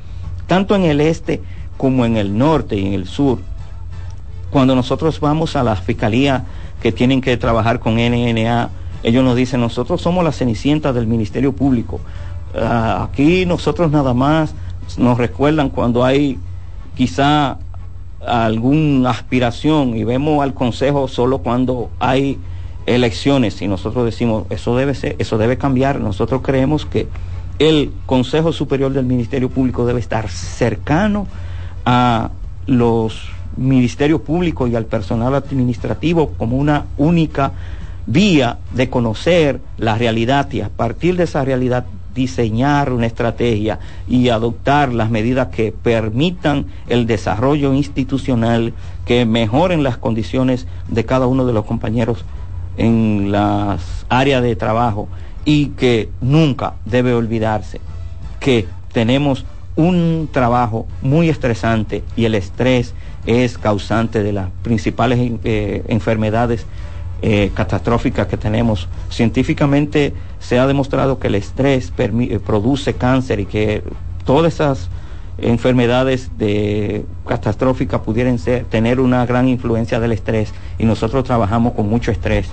tanto en el este como en el norte y en el sur. Cuando nosotros vamos a la fiscalía que tienen que trabajar con NNA, ellos nos dicen, nosotros somos la cenicienta del Ministerio Público. Ah, aquí nosotros nada más nos recuerdan cuando hay quizá alguna aspiración y vemos al Consejo solo cuando hay elecciones y nosotros decimos eso debe ser, eso debe cambiar. Nosotros creemos que el Consejo Superior del Ministerio Público debe estar cercano a los ministerios públicos y al personal administrativo como una única vía de conocer la realidad y a partir de esa realidad diseñar una estrategia y adoptar las medidas que permitan el desarrollo institucional, que mejoren las condiciones de cada uno de los compañeros en las áreas de trabajo y que nunca debe olvidarse que tenemos un trabajo muy estresante y el estrés es causante de las principales eh, enfermedades eh, catastróficas que tenemos. Científicamente se ha demostrado que el estrés eh, produce cáncer y que todas esas enfermedades de catastróficas pudieran ser, tener una gran influencia del estrés y nosotros trabajamos con mucho estrés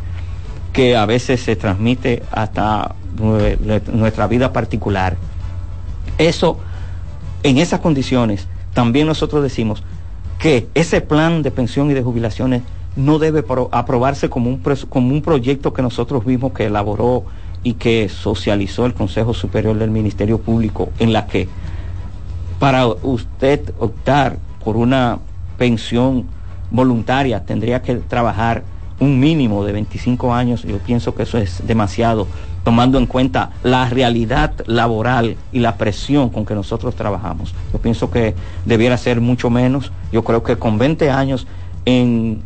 que a veces se transmite hasta nuestra vida particular. Eso, en esas condiciones, también nosotros decimos que ese plan de pensión y de jubilaciones no debe aprobarse como un, como un proyecto que nosotros vimos que elaboró y que socializó el Consejo Superior del Ministerio Público, en la que para usted optar por una pensión voluntaria tendría que trabajar un mínimo de 25 años. Yo pienso que eso es demasiado, tomando en cuenta la realidad laboral y la presión con que nosotros trabajamos. Yo pienso que debiera ser mucho menos. Yo creo que con 20 años en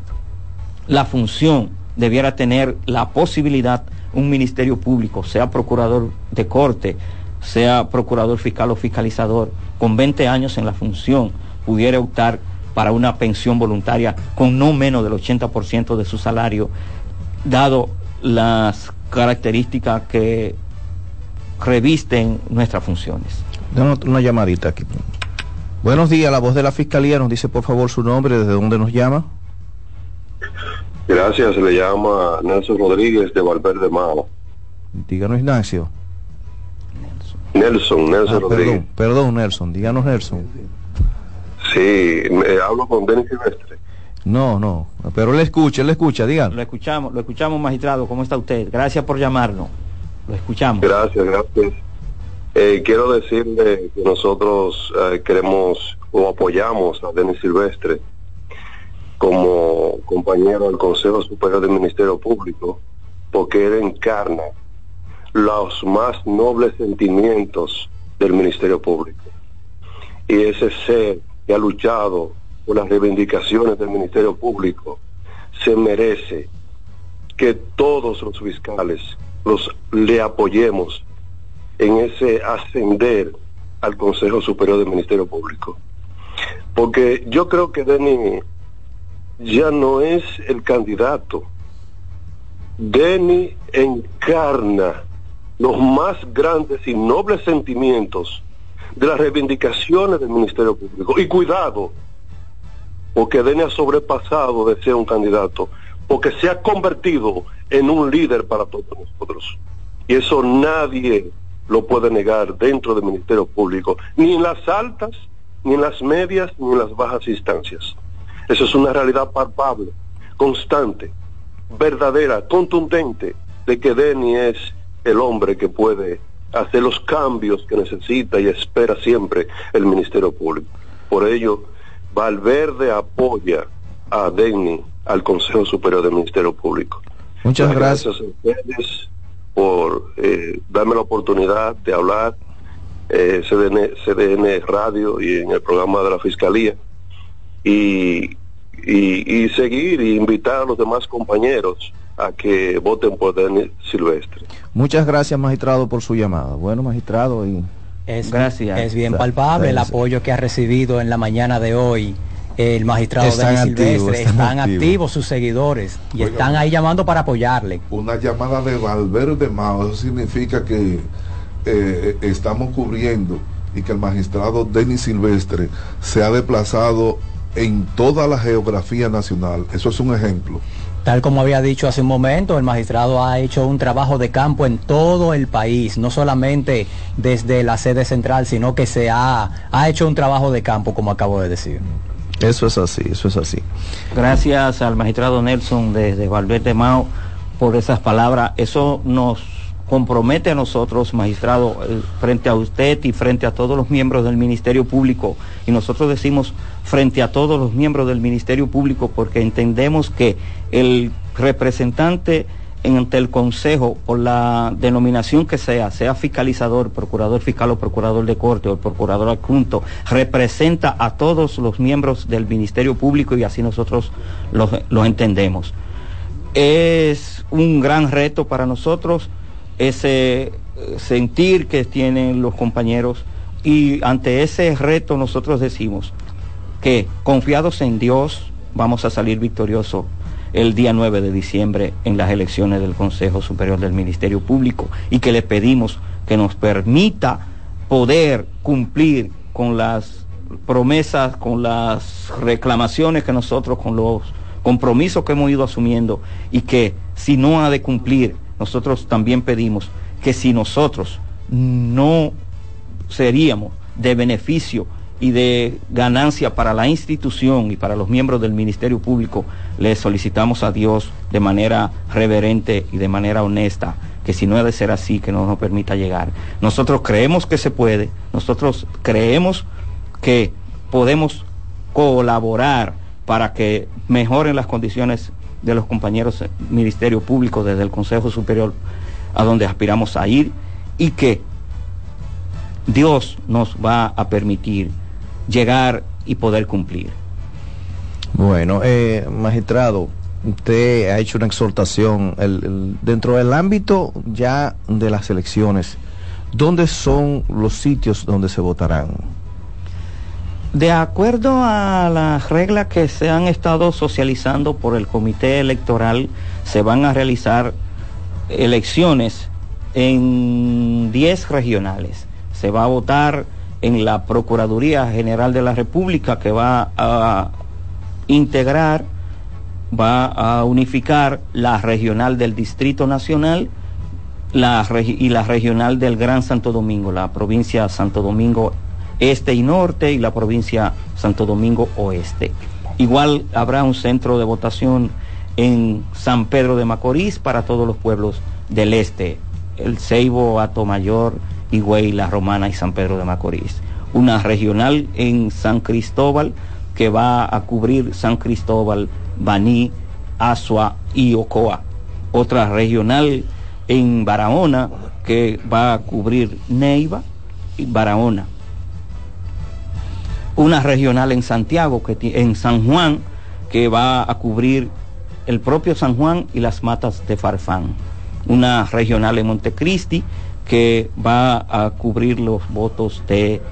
la función debiera tener la posibilidad un ministerio público, sea procurador de corte, sea procurador fiscal o fiscalizador, con 20 años en la función, pudiera optar para una pensión voluntaria con no menos del 80% de su salario, dado las características que revisten nuestras funciones. una llamadita aquí. Buenos días, la voz de la Fiscalía nos dice por favor su nombre, desde dónde nos llama. Gracias, le llama Nelson Rodríguez de Valverde Mao. Díganos Ignacio. Nelson, Nelson Ah, Rodríguez. Perdón, perdón Nelson, díganos Nelson. Sí, me- hablo con Denis Silvestre. No, no, pero él escucha, él escucha, díganos. Lo escuchamos, lo escuchamos, magistrado. ¿Cómo está usted? Gracias por llamarnos. Lo escuchamos. Gracias, gracias. Eh, quiero decirle que nosotros eh, queremos o apoyamos a Denis Silvestre como compañero del Consejo Superior del Ministerio Público, porque él encarna los más nobles sentimientos del Ministerio Público. Y ese ser que ha luchado por las reivindicaciones del Ministerio Público se merece que todos los fiscales los le apoyemos en ese ascender al Consejo Superior del Ministerio Público. Porque yo creo que Denny ya no es el candidato. Denny encarna los más grandes y nobles sentimientos de las reivindicaciones del Ministerio Público. Y cuidado, porque Denny ha sobrepasado de ser un candidato, porque se ha convertido en un líder para todos nosotros. Y eso nadie lo puede negar dentro del Ministerio Público, ni en las altas, ni en las medias, ni en las bajas instancias. Eso es una realidad palpable, constante, verdadera, contundente, de que Denny es el hombre que puede hacer los cambios que necesita y espera siempre el Ministerio Público. Por ello, Valverde apoya a Denny al Consejo Superior del Ministerio Público. Muchas gracias. a ustedes por eh, darme la oportunidad de hablar eh, CDN, CDN Radio y en el programa de la Fiscalía y, y, y seguir e invitar a los demás compañeros a que voten por Denis Silvestre. Muchas gracias, magistrado, por su llamada. Bueno, magistrado, y Es, Gracias. Es bien palpable el apoyo que ha recibido en la mañana de hoy el magistrado Están Denis activos, Silvestre. están Están, activos. activos. sus seguidores y Oiga. están ahí llamando para apoyarle. Una llamada de Valverde Mao, eso significa que eh, estamos cubriendo y que el magistrado Denis Silvestre se ha desplazado en toda la geografía nacional. Eso es un ejemplo. Tal como había dicho hace un momento, el magistrado ha hecho un trabajo de campo en todo el país, no solamente desde la sede central, sino que se ha, ha hecho un trabajo de campo, como acabo de decir. eso es así, eso es así. Gracias al magistrado Nelson desde Valverde Mao por esas palabras. Eso nos compromete a nosotros, magistrado, eh, frente a usted y frente a todos los miembros del Ministerio Público. Y nosotros decimos frente a todos los miembros del Ministerio Público porque entendemos que el representante ante el Consejo, por la denominación que sea, sea fiscalizador, procurador fiscal o procurador de corte o procurador adjunto, representa a todos los miembros del Ministerio Público y así nosotros lo, lo entendemos. Es un gran reto para nosotros ese eh, sentir que tienen los compañeros. Y ante ese reto nosotros decimos que confiados en Dios vamos a salir victoriosos el día 9 de diciembre en las elecciones del Consejo Superior del Ministerio Público. Y que le pedimos que nos permita poder cumplir con las promesas, con las reclamaciones que nosotros, con los compromisos que hemos ido asumiendo. Y que si no ha de cumplir, nosotros también pedimos que si nosotros no seríamos de beneficio y de ganancia para la institución y para los miembros del Ministerio Público, le solicitamos a Dios de manera reverente y de manera honesta que si no ha de ser así, que no nos permita llegar. Nosotros creemos que se puede, nosotros creemos que podemos colaborar para que mejoren las condiciones de los compañeros del Ministerio Público desde el Consejo Superior a donde aspiramos a ir y que Dios nos va a permitir llegar y poder cumplir. Bueno, eh, magistrado, usted ha hecho una exhortación el- dentro del ámbito ya de las elecciones. ¿dónde son los sitios donde se votarán? De acuerdo a las reglas que se han estado socializando por el comité electoral, se van a realizar elecciones en 10 regionales. Se va a votar en la Procuraduría General de la República que va a integrar, va a unificar la regional del Distrito Nacional la, y la regional del Gran Santo Domingo, la provincia Santo Domingo Este y Norte y la provincia Santo Domingo Oeste. Igual habrá un centro de votación en San Pedro de Macorís para todos los pueblos del este, el Ceibo, Atomayor, Higüey, La Romana y San Pedro de Macorís. Una regional en San Cristóbal que va a cubrir San Cristóbal, Baní, Asua y Ocoa. Otra regional en Barahona que va a cubrir Neiva y Barahona. Una regional en Santiago, que en San Juan, que va a cubrir el propio San Juan y las matas de Farfán. Una regional en Montecristi que va a cubrir los votos de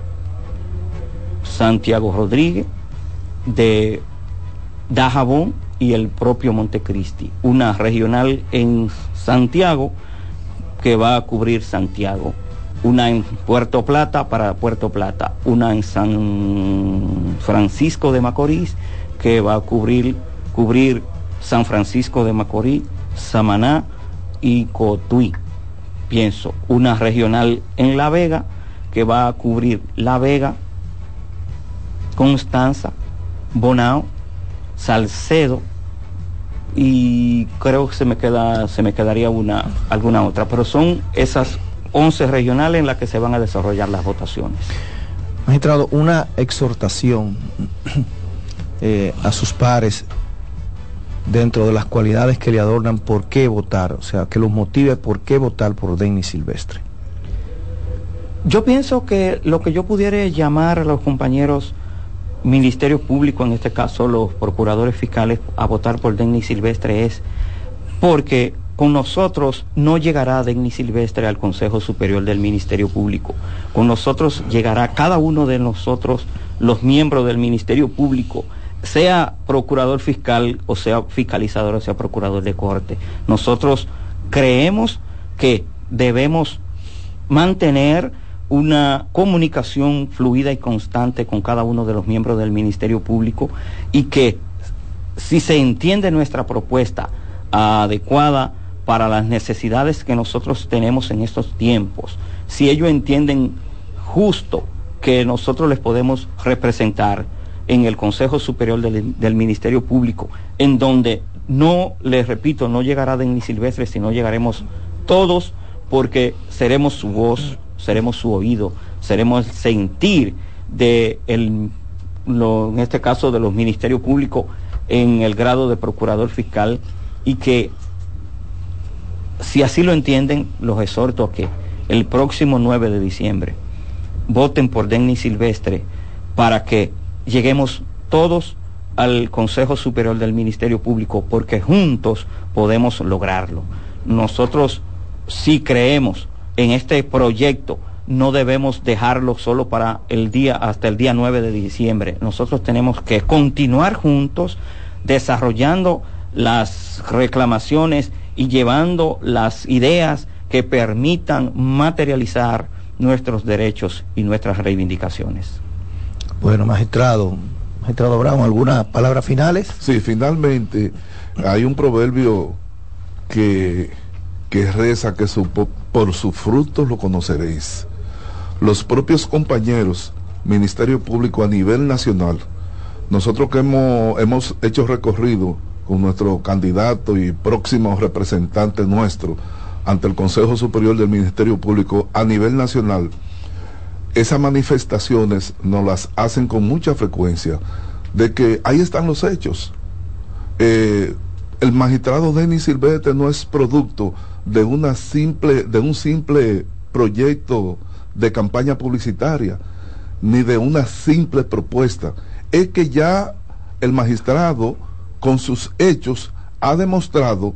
Santiago Rodríguez, de Dajabón y el propio Montecristi. Una regional en Santiago que va a cubrir Santiago. Una en Puerto Plata para Puerto Plata. Una en San Francisco de Macorís que va a cubrir, cubrir San Francisco de Macorís, Samaná y Cotuí. Pienso, una regional en La Vega que va a cubrir La Vega, Constanza, Bonao, Salcedo y creo que se me queda se me quedaría una alguna otra, pero son esas 11 regionales en las que se van a desarrollar las votaciones. Magistrado, una exhortación eh, a sus pares dentro de las cualidades que le adornan por qué votar, o sea, que los motive por qué votar por Denis Silvestre. Yo pienso que lo que yo pudiera llamar a los compañeros Ministerio Público, en este caso los procuradores fiscales, a votar por Denis Silvestre es porque con nosotros no llegará Denis Silvestre al Consejo Superior del Ministerio Público. Con nosotros llegará cada uno de nosotros, los miembros del Ministerio Público, sea procurador fiscal o sea fiscalizador o sea procurador de corte. Nosotros creemos que debemos mantener una comunicación fluida y constante con cada uno de los miembros del Ministerio Público y que si se entiende nuestra propuesta adecuada para las necesidades que nosotros tenemos en estos tiempos, si ellos entienden justo que nosotros les podemos representar en el Consejo Superior del, Ministerio Público, en donde no, les repito, no llegará Denis Silvestre, sino llegaremos todos porque seremos su voz, seremos su oído, seremos el sentir de el, en este caso de los ministerios públicos en el grado de procurador fiscal y que si así lo entienden, los exhorto a que el próximo 9 de diciembre voten por Denis Silvestre para que lleguemos todos al Consejo Superior del Ministerio Público porque juntos podemos lograrlo. Nosotros sí creemos en este proyecto no debemos dejarlo solo para el día hasta el día 9 de diciembre. Nosotros tenemos que continuar juntos desarrollando las reclamaciones y llevando las ideas que permitan materializar nuestros derechos y nuestras reivindicaciones. Bueno, magistrado, magistrado Brown, ¿algunas palabras finales? Sí, finalmente hay un proverbio que que reza que su, por sus frutos lo conoceréis. Los propios compañeros, Ministerio Público a nivel nacional, nosotros que hemos, hemos hecho recorrido con nuestro candidato y próximo representante nuestro ante el Consejo Superior del Ministerio Público a nivel nacional, esas manifestaciones nos las hacen con mucha frecuencia de que ahí están los hechos. Eh, el magistrado Denis Silvestre no es producto de una simple, de un simple proyecto de campaña publicitaria, ni de una simple propuesta. Es que ya el magistrado, con sus hechos, ha demostrado,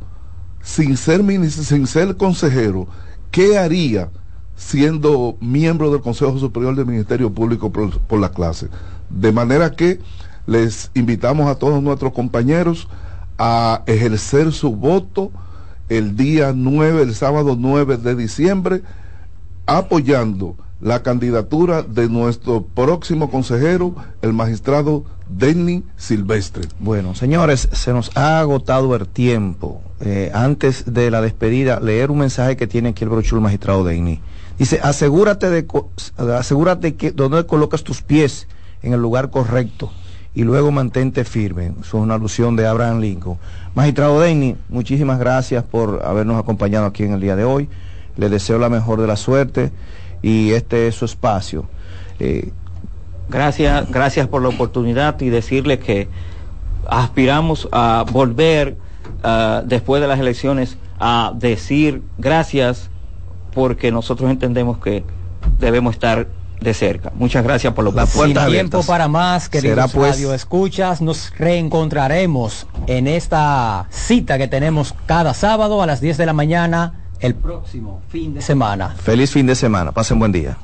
sin ser, sin ser consejero, qué haría siendo miembro del Consejo Superior del Ministerio Público por, por la clase. De manera que les invitamos a todos nuestros compañeros a ejercer su voto el día 9, el sábado 9 de diciembre, apoyando la candidatura de nuestro próximo consejero, el magistrado Denny Silvestre. Bueno, señores, se nos ha agotado el tiempo. Eh, antes de la despedida, leer un mensaje que tiene aquí el brochulo el magistrado Denny. Dice, asegúrate de, asegúrate que donde colocas tus pies en el lugar correcto y luego mantente firme. Eso es una alusión de Abraham Lincoln. Magistrado Denny, muchísimas gracias por habernos acompañado aquí en el día de hoy. Le deseo la mejor de la suerte y este es su espacio. Eh, gracias, gracias por la oportunidad y decirle que aspiramos a volver uh, después de las elecciones a decir gracias porque nosotros entendemos que debemos estar de cerca. Muchas gracias por lo que Sin tiempo para más, queridos pues... radio escuchas, nos reencontraremos en esta cita que tenemos cada sábado a las 10 de la mañana el próximo fin de semana. Feliz fin de semana, pasen buen día.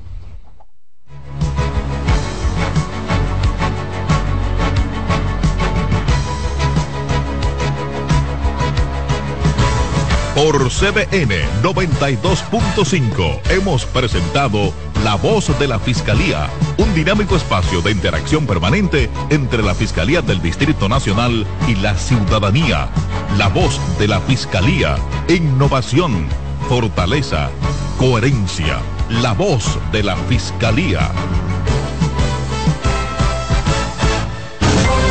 Por CBN 92.5 hemos presentado La Voz de la Fiscalía, un dinámico espacio de interacción permanente entre la Fiscalía del Distrito Nacional y la ciudadanía. La Voz de la Fiscalía, innovación fortaleza, coherencia, la voz de la Fiscalía.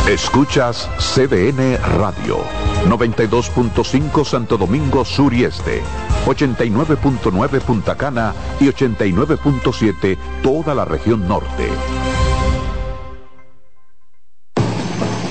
Escuchas CDN Radio, 92.5 Santo Domingo Sur y Este, 89.9 Punta Cana y 89.7 toda la región norte.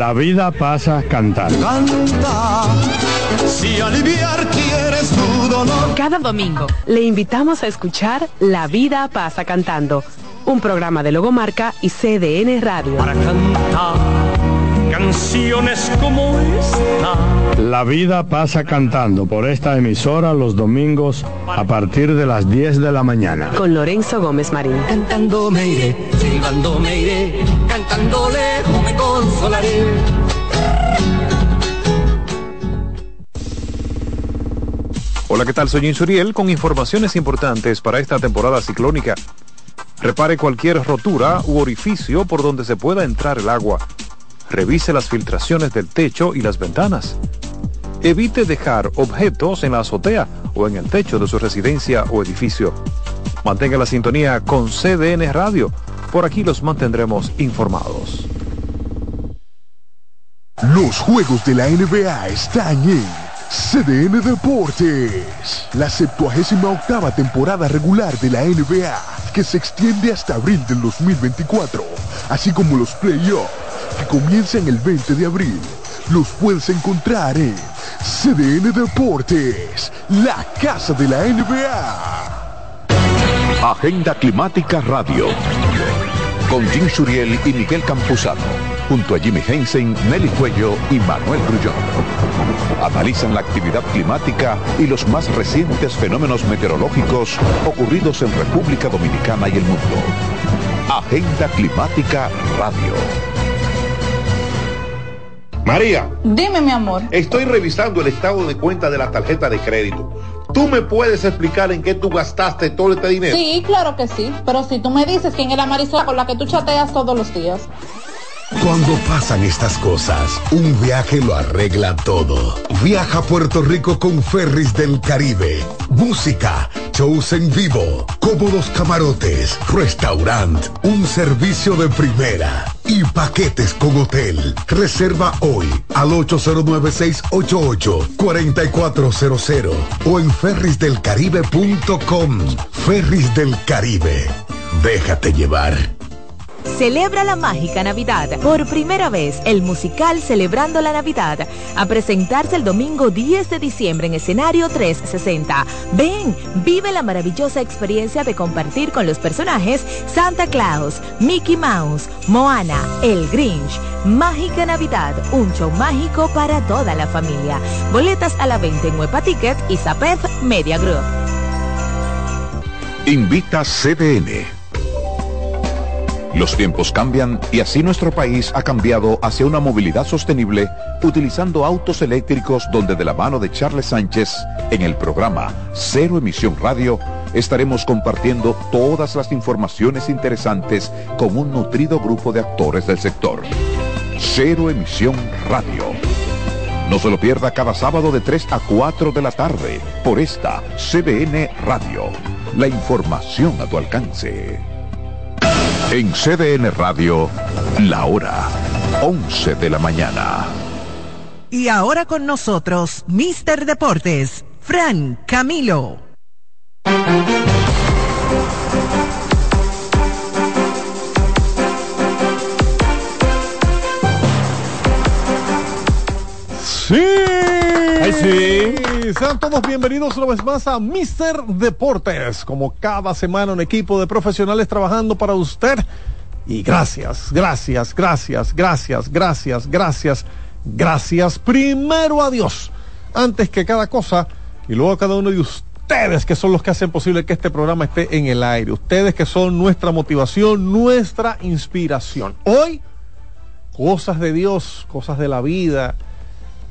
La vida pasa cantando. Canta, si aliviar quieres tu dolor. Cada domingo le invitamos a escuchar La vida pasa cantando, un programa de Logomarca y CDN Radio. Para cantar canciones como esta. La vida pasa cantando por esta emisora los domingos a partir de las 10 de la mañana. Con Lorenzo Gómez Marín. Cantando me iré, silbando me iré, cantando lejos me consolaré. Hola, ¿qué tal? Soy Insuriel con informaciones importantes para esta temporada ciclónica. Repare cualquier rotura u orificio por donde se pueda entrar el agua Revise las filtraciones del techo y las ventanas. Evite dejar objetos en la azotea o en el techo de su residencia o edificio. Mantenga la sintonía con CDN Radio. Por aquí los mantendremos informados. Los juegos de la NBA están en CDN Deportes. La 78 temporada regular de la NBA, que se extiende hasta abril del 2024, así como los playoffs que comienzan el 20 de abril. Los puedes encontrar en CDN Deportes, la casa de la NBA. Agenda Climática Radio. Con Jim Suriel y Miguel Campuzano. Junto a Jimmy Hensen, Nelly Cuello y Manuel Grullón. Analizan la actividad climática y los más recientes fenómenos meteorológicos ocurridos en República Dominicana y el mundo. Agenda Climática Radio. María. Dime, mi amor. Estoy revisando el estado de cuenta de la tarjeta de crédito. ¿Tú me puedes explicar en qué tú gastaste todo este dinero? Sí, claro que sí. Pero si tú me dices quién es la Marisol con la que tú chateas todos los días. Cuando pasan estas cosas, un viaje lo arregla todo. Viaja a Puerto Rico con Ferris del Caribe. Música shows en vivo, cómodos camarotes, restaurant, un servicio de primera y paquetes con hotel. Reserva hoy al 809-688-4400 o en ferrisdelcaribe.com. Ferris del Caribe. Déjate llevar. Celebra la mágica Navidad. Por primera vez, el musical Celebrando la Navidad, a presentarse el domingo 10 de diciembre en escenario 360. Ven, vive la maravillosa experiencia de compartir con los personajes Santa Claus, Mickey Mouse, Moana, El Grinch. Mágica Navidad, un show mágico para toda la familia. Boletas a la venta en Huepa Ticket y Zapef Media Group. Invita CDN. Los tiempos cambian y así nuestro país ha cambiado hacia una movilidad sostenible utilizando autos eléctricos donde de la mano de Charles Sánchez en el programa Cero Emisión Radio estaremos compartiendo todas las informaciones interesantes con un nutrido grupo de actores del sector. Cero Emisión Radio. No se lo pierda cada sábado de 3 a 4 de la tarde por esta CDN Radio. La información a tu alcance. En CDN Radio, la hora 11 de la mañana. Y ahora con nosotros, Mister Deportes, Fran Camilo. Sean todos bienvenidos una vez más a Mister Deportes. Como cada semana un equipo de profesionales trabajando para usted. Y gracias, gracias, gracias, gracias, gracias, gracias, gracias. Primero a Dios, antes que cada cosa, y luego a cada uno de ustedes que son los que hacen posible que este programa esté en el aire. Ustedes que son nuestra motivación, nuestra inspiración. Hoy, cosas de Dios, cosas de la vida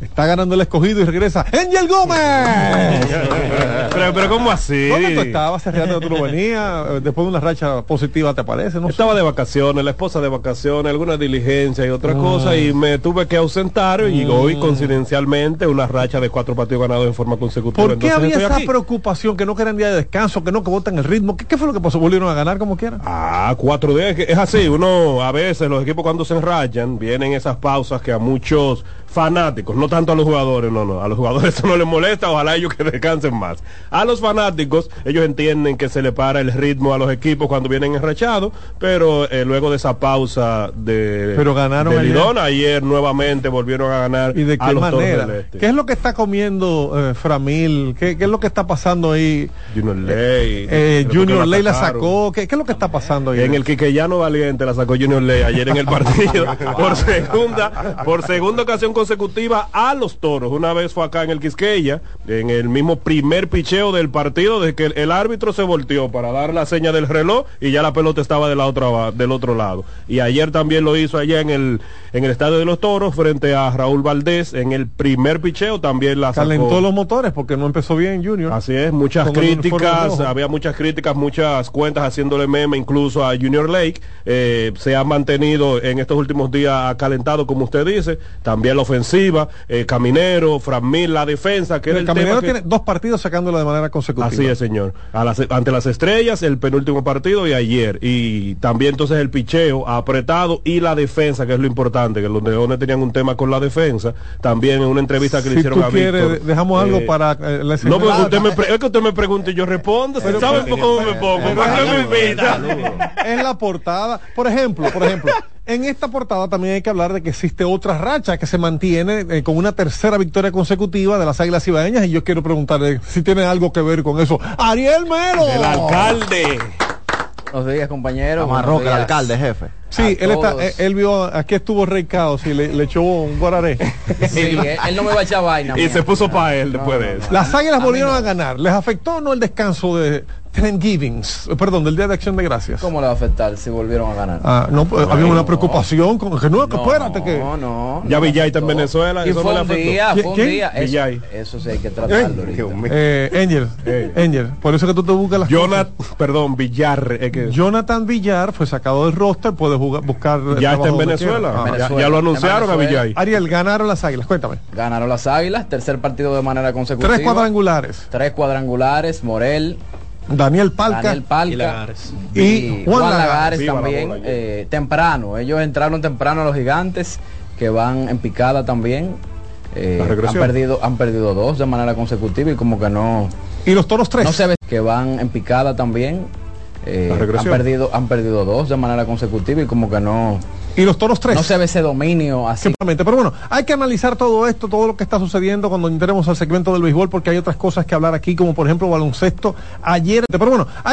Está ganando el escogido y regresa Angel Gómez. <laughs> pero, pero ¿cómo así? ¿Dónde tú estabas? Hace rato tú no venías. Después de una racha positiva, ¿te parece? No Estaba de vacaciones, la esposa de vacaciones, alguna diligencia y otra cosa, y me tuve que ausentar y hoy, coincidencialmente, una racha de cuatro partidos ganados en forma consecutiva. ¿Por qué Entonces, había esa aquí. preocupación que no querían día de descanso, que no que votan el ritmo? ¿Qué, qué fue lo que pasó? ¿Volvieron a ganar como quieran? Ah, cuatro días. Es así, uno a veces los equipos cuando se enrayan, vienen esas pausas que a muchos fanáticos, no tanto a los jugadores, no, no, a los jugadores <laughs> eso no les molesta, ojalá ellos que descansen más. A los fanáticos, ellos entienden que se le para el ritmo a los equipos cuando vienen enrachados, pero eh, luego de esa pausa de, Pero ganaron de ayer. Lidón, ayer nuevamente volvieron a ganar ¿Y de a qué los Toros manera? del Este. ¿Qué es lo que está comiendo eh, Framil? ¿Qué, qué es lo que está pasando ahí? Junior Ley. Eh, Junior Ley la sacó. ¿Qué, qué es lo que está pasando ahí? En el Quiqueyano Valiente la sacó Junior Ley ayer en el <laughs> partido por segunda por segunda ocasión consecutiva a los toros. Una vez fue acá en el Quisqueya, en el mismo primer picheo del partido, desde que el, el árbitro se volteó para dar la seña del reloj y ya la pelota estaba de la otra, del otro lado. Y ayer también lo hizo allá en el, en el estadio de los toros frente a Raúl Valdés. En el primer picheo también la sacó. Calentó los motores porque no empezó bien Junior. Así es, muchas críticas, había muchas críticas, muchas cuentas haciéndole meme incluso a Junior Lake. Eh, se ha mantenido en estos últimos días calentado, como usted dice. También la ofensiva, eh, Caminero, Framil, la defensa, que era el el Caminero tema que- tiene dos partidos sacándolo de manera consecutiva. Así es, señor. A las- ante las estrellas, el penúltimo partido y ayer. Y también entonces el picheo apretado y la defensa, que es lo importante, que los leones tenían un tema con la defensa. También en una entrevista que le Si hicieron tú a quieres, Víctor, dejamos algo eh, para eh, la no, porque usted me pre- es que usted me pregunta y yo respondo. Pero- ¿Sabe pero- cómo me pongo? en la portada. Por ejemplo, por ejemplo, en esta portada también hay que hablar de que existe otra racha que se mantiene eh, con una tercera victoria consecutiva de las Águilas Ibaeñas y yo quiero preguntarle si tiene algo que ver con eso. Ariel Melo. El alcalde. Buenos días, compañeros. Amarroca, Buenos el alcalde, jefe. Sí, A él, está, todos. eh, él vio, aquí estuvo Rey Caos y le, le echó un guararé. <laughs> Sí, él, él no me va a echar vaina. Y mía. se puso para él después de eso. Las Águilas volvieron no. a ganar. ¿Les afectó o no el descanso de Thanksgivings? Eh, Perdón, del Día de Acción de Gracias. ¿Cómo le va a afectar si volvieron a ganar? Ah, no, pues, había una preocupación con que no, que espérate que. No, no. Ya no Villay está en. Venezuela, Y eso no fue le un día, ¿Quién- fue un día. Eso, Villay. eso sí hay que tratarlo ahorita. Eh, Angel, Angel, por eso que tú te buscas las Jonathan, perdón, Villar. que- cosas. Jonathan Villar fue sacado del roster, puede jugar, buscar. ya está en Venezuela. Ah, Ya- Venezuela. ya, lo anunciaron a. Villay. Ariel, ganaron las águilas, cuéntame. Ganaron las Águilas, tercer partido de manera consecutiva. Tres cuadrangulares. Tres cuadrangulares, Morel, Daniel Palca. Daniel Palca Y Lagares. y, Y Juan, Juan Lagares, Lagares. Viva la también bola, eh, temprano. Ellos entraron temprano a los gigantes que van en picada también. Eh, han perdido han perdido dos de manera consecutiva y como que no y los toros tres no se ve que van en picada también Eh, han perdido han perdido dos de manera consecutiva y como que no y los toros tres. No se ve ese dominio así. Simplemente, pero bueno, hay que analizar todo esto, todo lo que está sucediendo cuando entremos al segmento del béisbol, porque hay otras cosas que hablar aquí, como por ejemplo baloncesto. Ayer, pero bueno, hay